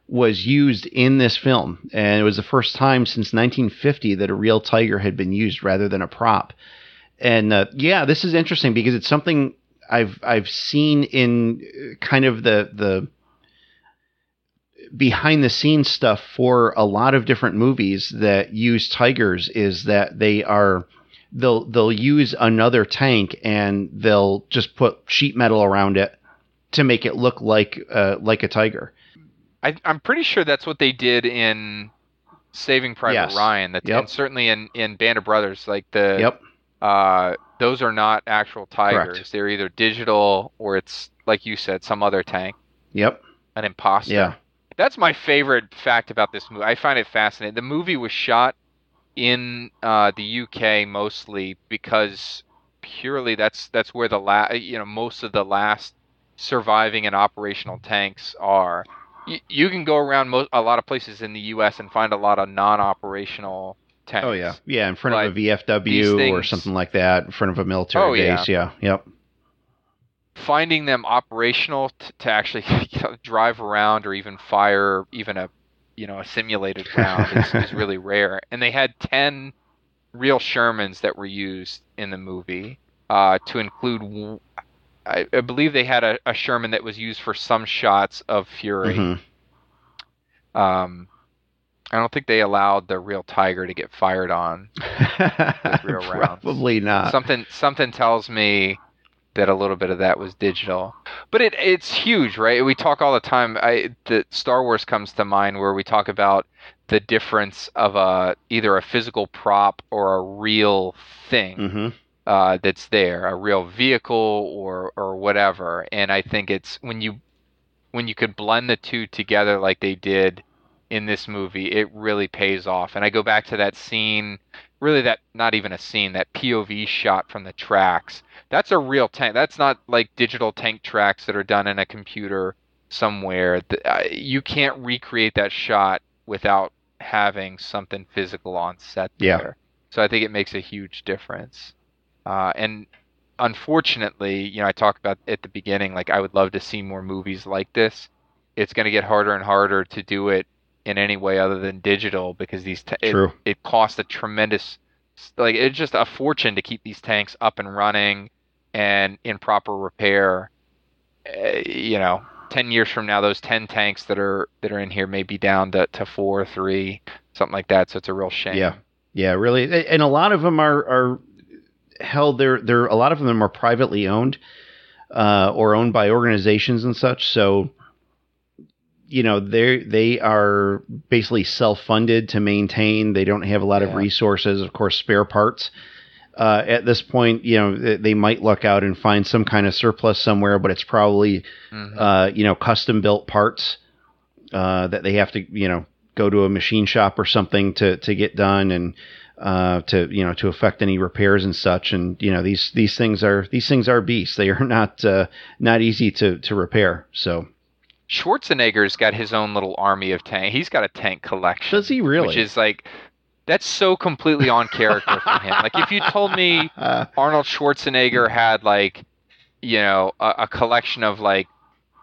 was used in this film, and it was the first time since 1950 that a real tiger had been used rather than a prop. And yeah, this is interesting because it's something I've I've seen in uh, kind of the the behind the scenes stuff for a lot of different movies that use tigers is that they are they'll they'll use another tank and they'll just put sheet metal around it to make it look like uh, like a tiger. I, I'm pretty sure that's what they did in Saving Private Yes. Ryan. That Yep. and certainly in in Band of Brothers, like the Yep. Uh, those are not actual tigers. Correct. They're either digital or it's like you said, some other tank, Yep. an imposter. Yeah. That's my favorite fact about this movie. I find it fascinating. The movie was shot in uh, the UK mostly because purely that's that's where the la- you know most of the last surviving and operational tanks are. You, you can go around mo- a lot of places in the U.S. and find a lot of non-operational tanks. Oh yeah. Yeah, in front But of a VFW these or something like that, in front of a military Oh, base. Yeah. Yep. finding them operational t- to actually you know, drive around or even fire even a you know a simulated round is, is really rare. And they had ten real Shermans that were used in the movie, uh, to include. w- I, I believe they had a, a Sherman that was used for some shots of Fury. Mhm. Um, I don't think they allowed the real tiger to get fired on. real rounds. Probably not. Something something tells me that a little bit of that was digital. But it it's huge, right? We talk all the time. I the Star Wars comes to mind where we talk about the difference of a either a physical prop or a real thing. hmm uh, that's there, a real vehicle or or whatever. And I think it's when you when you could blend the two together like they did in this movie, it really pays off. And I go back to that scene, really that not even a scene, that POV shot from the tracks. That's a real tank. That's not like digital tank tracks that are done in a computer somewhere. You can't recreate that shot without having something physical on set Yeah. So I think it makes a huge difference. Uh, and unfortunately, you know, I talked about at the beginning, like I would love to see more movies like this. It's going to get harder and harder to do it in any way other than digital because these ta- it, it costs a tremendous, like it's just a fortune to keep these tanks up and running and in proper repair. Uh, you know, ten years from now, those ten tanks that are that are in here may be down to, to four or three, something like that. So it's a real shame. Yeah. Yeah, really, and a lot of them are are held. They're they're a lot of them are privately owned, uh, or owned by organizations and such. So, you know, they they are basically self funded to maintain. They don't have a lot of resources. Of course, spare parts. Uh, at this point, you know, they- might look out and find some kind of surplus somewhere, but it's probably Mhm. uh, you know, custom built parts uh, that they have to, you know, go to a machine shop or something to to get done and uh, to you know to affect any repairs and such. And you know, these these things are these things are beasts. They are not uh, not easy to to repair. So Schwarzenegger's got his own little army of tank. He's got a tank collection. does he really? Which is like that's so completely on character for him. Like if you told me Arnold Schwarzenegger had like you know a, a collection of like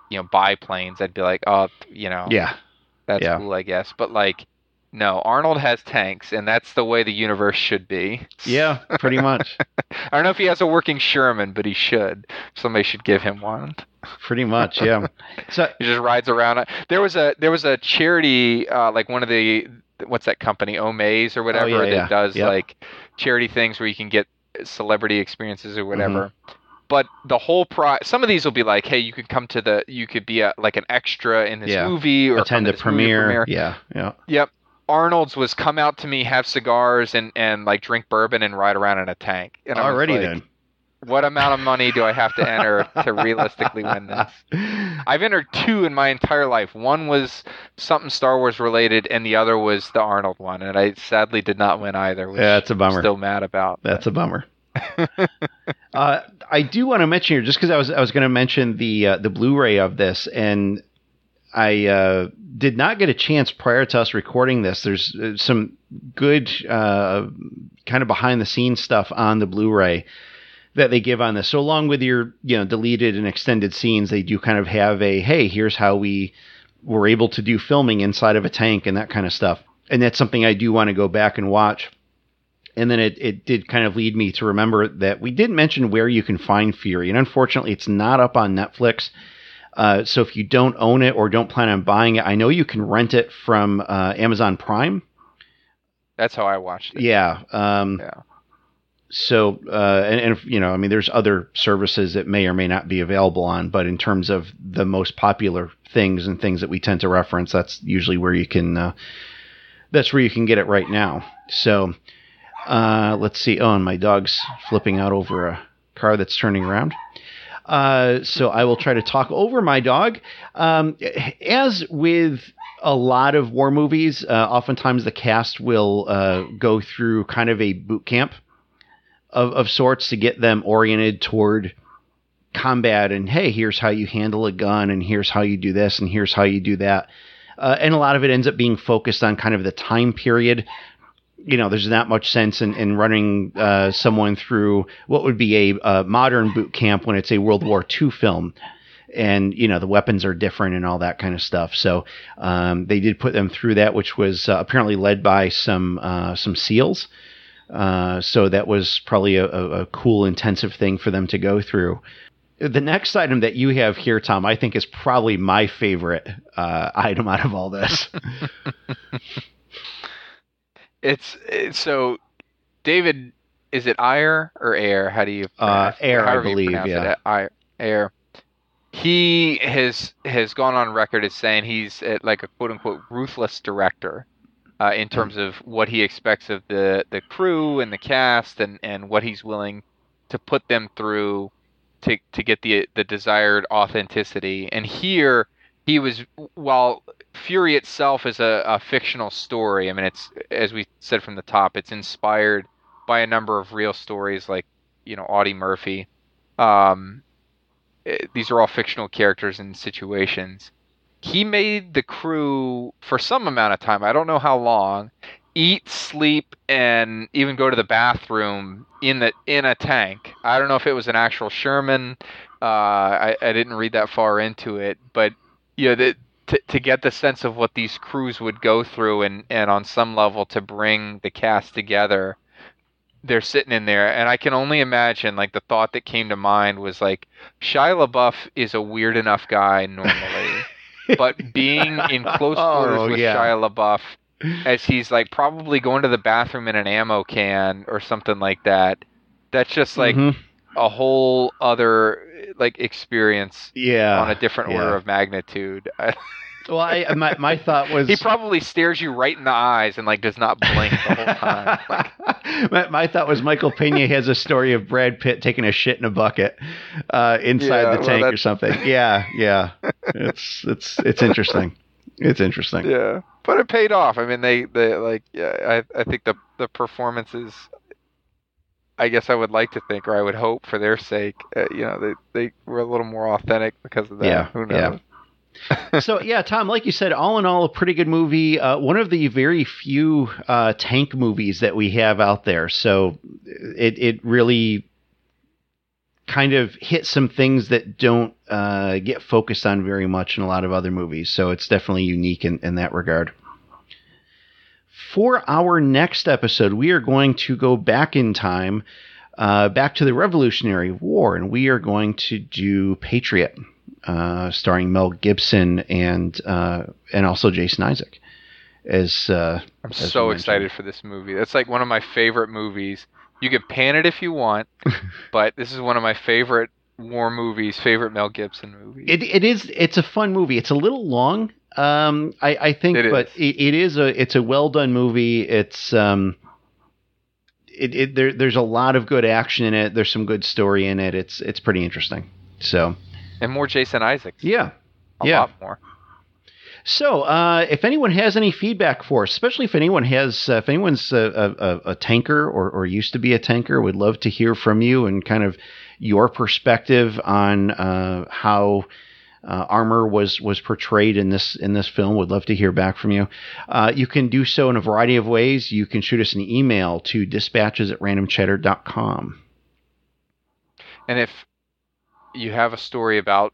you know biplanes, I'd be like, oh, you know, yeah, that's yeah. cool, I guess. But like, no, Arnold has tanks, and that's the way the universe should be. yeah, pretty much, I don't know if he has a working Sherman, but he should. Somebody should give him one. pretty much, yeah. So He just rides around. There was a there was a charity uh, like one of the what's that company Omaze or whatever Oh, yeah, that yeah. does Yep. like charity things where you can get celebrity experiences or whatever. Mm-hmm. But the whole pro some of these will be like, hey, you could come to the you could be a like an extra in this Yeah. movie or attend come the to this movie premiere. Yeah, yeah. Yep. Arnold's was come out to me, have cigars, and and like drink bourbon and ride around in a tank. And Already like, then. What amount of money do I have to enter to realistically win this? I've entered two in my entire life. One was something Star Wars related, and the other was the Arnold one, and I sadly did not win either. Which Yeah, that's a bummer. I'm still mad about. That's a bummer. uh, I do want to mention here, just because I was I was going to mention the uh, the Blu-ray of this, and I uh, did not get a chance prior to us recording this. There's uh, some good uh, kind of behind the scenes stuff on the Blu-ray that they give on this. So along with your you know deleted and extended scenes, they do kind of have a hey, here's how we were able to do filming inside of a tank and that kind of stuff. And that's something I do want to go back and watch and then it, it did kind of lead me to remember that we did mention where you can find Fury, and unfortunately, it's not up on Netflix. Uh, so if you don't own it or don't plan on buying it, I know you can rent it from uh, Amazon Prime. That's how I watched it. Yeah. Um, Yeah. So uh, and, and you know, I mean, there's other services that may or may not be available on, but in terms of the most popular things and things that we tend to reference, that's usually where you can. Uh, that's where you can get it right now. So. Uh, let's see. Oh, and my dog's flipping out over a car that's turning around. Uh, so I will try to talk over my dog. Um, as with a lot of war movies, uh, oftentimes the cast will uh, go through kind of a boot camp of, of sorts to get them oriented toward combat. And hey, here's how you handle a gun, and here's how you do this, and here's how you do that. Uh, and a lot of it ends up being focused on kind of the time period you know, there's not much sense in, in running uh, someone through what would be a, uh modern boot camp when it's a World War II film. And, you know, the weapons are different and all that kind of stuff. So um, they did put them through that, which was uh, apparently led by some uh, some SEALs. Uh, so that was probably a, a, a cool, intensive thing for them to go through. The next item that you have here, Tom, I think is probably my favorite uh, item out of all this. It's, it's so David. Is it Ayer or Air? How do you? Uh, Ayer, I believe, yeah. It, Ayer. Ayer. He has has gone on record as saying he's uh, like a quote unquote ruthless director uh, in terms of what he expects of the the crew and the cast and and what he's willing to put them through to to get the the desired authenticity. And here he was while Fury itself is a, a fictional story. I mean, it's as we said from the top, it's inspired by a number of real stories, like you know Audie Murphy. Um, eh, these are all fictional characters and situations. He made the crew for some amount of time. I don't know how long. Eat, sleep, and even go to the bathroom in the in a tank. I don't know if it was an actual Sherman. Uh, I, I didn't read that far into it, but you know, the, to to get the sense of what these crews would go through, and and on some level to bring the cast together, they're sitting in there, and I can only imagine like the thought that came to mind was like Shia LaBeouf is a weird enough guy normally, but being in close quarters Oh, with yeah. Shia LaBeouf as he's like probably going to the bathroom in an ammo can or something like that. That's just like Mhm. A whole other like experience yeah, on a different order of magnitude. Well, I, my my thought was he probably stares you right in the eyes and like does not blink the whole time. my, my thought was Michael Pena has a story of Brad Pitt taking a shit in a bucket uh, inside Yeah, the well, tank or something. Yeah, yeah. It's it's it's interesting. It's interesting. yeah, but it paid off. I mean, they they like yeah. I I think the the performances. I guess I would like to think, or I would hope, for their sake, uh, you know, they they were a little more authentic because of that. Yeah, Who yeah. so yeah, Tom, like you said, all in all, a pretty good movie. Uh, one of the very few uh, tank movies that we have out there. So it it really kind of hit some things that don't uh, get focused on very much in a lot of other movies. So it's definitely unique in, in that regard. For our next episode, we are going to go back in time, uh, back to the Revolutionary War, and we are going to do Patriot uh, starring Mel Gibson and uh, and also Jason Isaac. As uh, I'm as so excited for this movie. That's like one of my favorite movies. You can pan it if you want, but this is one of my favorite war movies, favorite Mel Gibson movies. It it is it's a fun movie. It's a little long, um, I, I think, It but it, it is a it's a well done movie. It's um, it, it there there's a lot of good action in it. There's some good story in it. It's it's pretty interesting. So and more Jason Isaacs. yeah, a yeah. lot more. So, uh, if anyone has any feedback for us, especially if anyone has, uh, if anyone's a, a, a tanker or, or used to be a tanker, would love to hear from you and kind of your perspective on uh, how uh, armor was was portrayed in this in this film. Would love to hear back from you. Uh, you can do so in a variety of ways. You can shoot us an email to dispatches at randomchatter.com. And if you have a story about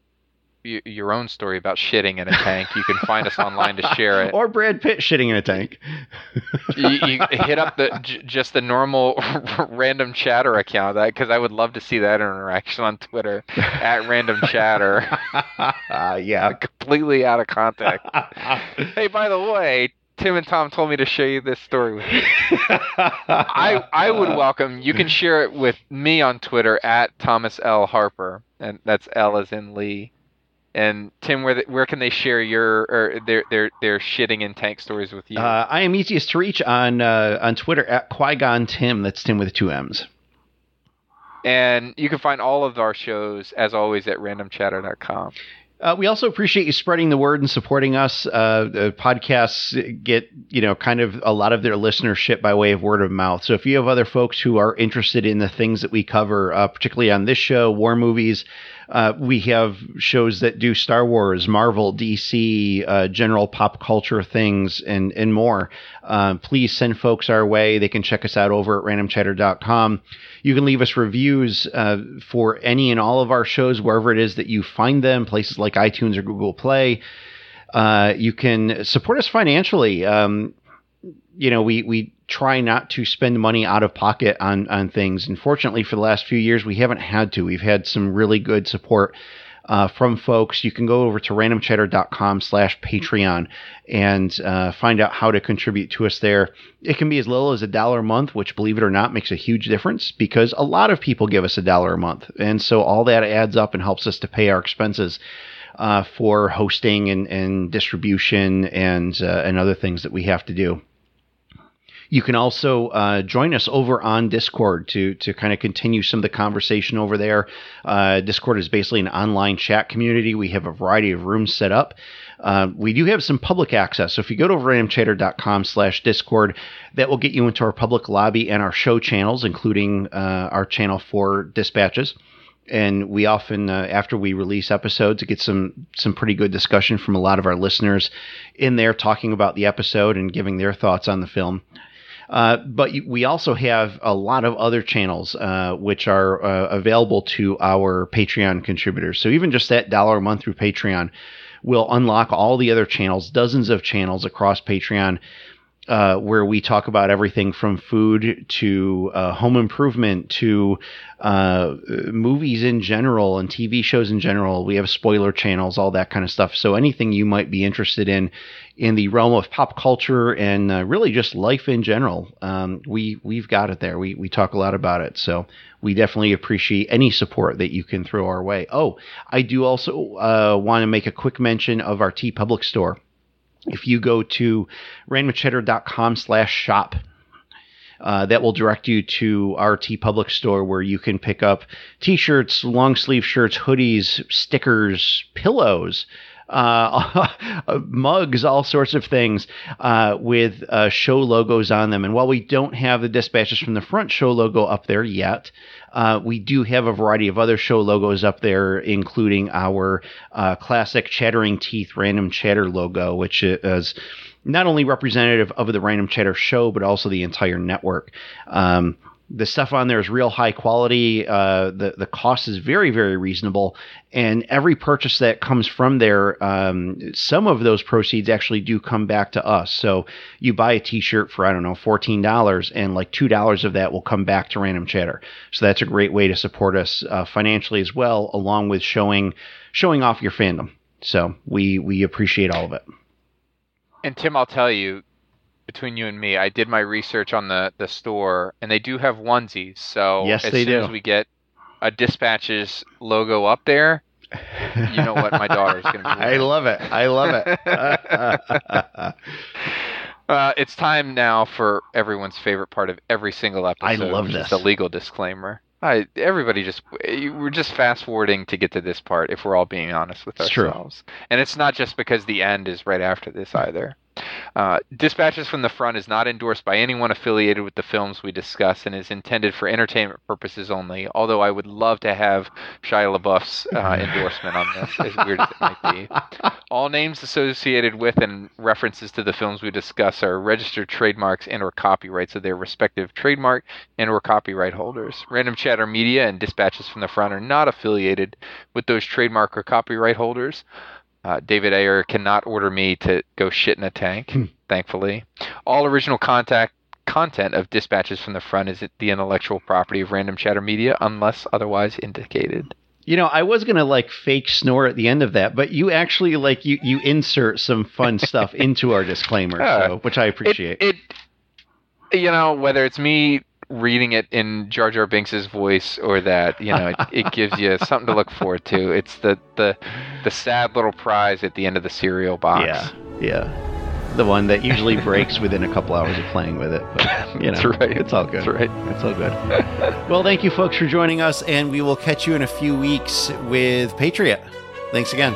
y- your own story about shitting in a tank, you can find us online to share it. Or Brad Pitt shitting in a tank. you, you hit up the j- just the normal random chatter account that because I would love to see that interaction on Twitter at random chatter, Uh, yeah. completely out of context. Hey, by the way, Tim and Tom told me to show you this story. With you. I I would welcome. You can share it with me on Twitter at Thomas L Harper, and that's L as in Lee. And Tim, where the, where can they share your or their their their shitting in tank stories with you? Uh, I am easiest to reach on uh, on Twitter at Qui Gon Tim. That's Tim with two M's. And you can find all of our shows, as always, at randomchatter.com. Uh, we also appreciate you spreading the word and supporting us. Uh, the podcasts get you know kind of a lot of their listenership by way of word of mouth. So if you have other folks who are interested in the things that we cover, uh, particularly on this show, war movies. Uh, we have shows that do Star Wars, Marvel, DC, uh, general pop culture things, and and more. Uh, please send folks our way. They can check us out over at randomchatter.com. You can leave us reviews uh, for any and all of our shows wherever it is that you find them, places like iTunes or Google Play. Uh, you can support us financially. Um, you know, we we try not to spend money out of pocket on on things. Unfortunately, for the last few years, we haven't had to. We've had some really good support uh, from folks, you can go over to randomchatter.com slash Patreon and uh, find out how to contribute to us there. It can be as little as a dollar a month, which, believe it or not, makes a huge difference because a lot of people give us a dollar a month. And so all that adds up and helps us to pay our expenses. Uh, for hosting and, and distribution and uh, and other things that we have to do. You can also uh, join us over on Discord to to kind of continue some of the conversation over there. Uh, Discord is basically an online chat community. We have a variety of rooms set up. Uh, we do have some public access. So if you go to randomchatter.com slash discord, that will get you into our public lobby and our show channels, including uh, our channel for dispatches and we often uh, after we release episodes get some some pretty good discussion from a lot of our listeners in there talking about the episode and giving their thoughts on the film uh, but we also have a lot of other channels uh, which are uh, available to our Patreon contributors. So even just that dollar a month through Patreon will unlock all the other channels, dozens of channels across Patreon. Uh, where we talk about everything from food to uh, home improvement to uh, movies in general and TV shows in general. We have spoiler channels, all that kind of stuff. So anything you might be interested in in the realm of pop culture and uh, really just life in general. Um, we we've got it there. We we talk a lot about it, so we definitely appreciate any support that you can throw our way. Oh, I do also uh, want to make a quick mention of our TeePublic store. If you go to randomchatter.com slash shop, uh, that will direct you to our Public store where you can pick up t-shirts, long sleeve shirts, hoodies, stickers, pillows, uh, mugs, all sorts of things uh, with uh, show logos on them. And while we don't have the dispatches from the front show logo up there yet, uh, we do have a variety of other show logos up there, including our uh, classic Chattering Teeth Random Chatter logo, which is not only representative of the Random Chatter show, but also the entire network. Um, the stuff on there is real high quality. Uh, the the cost is very very reasonable, and every purchase that comes from there, um, some of those proceeds actually do come back to us. So you buy a T-shirt for I don't know fourteen dollars, and like two dollars of that will come back to Random Chatter. So that's a great way to support us uh, financially as well, along with showing showing off your fandom. So we we appreciate all of it. And Tim, I'll tell you, between you and me, I did my research on the the store, and they do have onesies. So yes, as they soon do. as we get a dispatches logo up there, you know what my daughter's going to be. I love it. I love it. uh, it's time now for everyone's favorite part of every single episode. I love this. The legal disclaimer. I, everybody just we're just fast forwarding to get to this part if we're all being honest with It's true. ourselves. And it's not just because the end is right after this either. Uh, Dispatches from the Front is not endorsed by anyone affiliated with the films we discuss and is intended for entertainment purposes only. Although I would love to have Shia LaBeouf's uh, endorsement on this, as weird as it might be. All names associated with and references to the films we discuss are registered trademarks and/or copyrights of their respective trademark and/or copyright holders. Random Chatter Media and Dispatches from the Front are not affiliated with those trademark or copyright holders. Uh, David Ayer cannot order me to go shit in a tank, thankfully. All original contact content of Dispatches from the Front is the intellectual property of Random Chatter Media unless otherwise indicated. You know, I was gonna like fake snore at the end of that, but you actually like you you insert some fun stuff into our disclaimer, Yeah. so, which I appreciate. It, it, you know, whether it's me reading it in Jar Jar Binks's voice or that, you know, it, it gives you something to look forward to. It's the the the sad little prize at the end of the cereal box. yeah, yeah, the one that usually breaks within a couple hours of playing with it. But you know, That's right. it's all good. That's right. It's all good. well, thank you, folks, for joining us, and we will catch you in a few weeks with Patriot. Thanks again.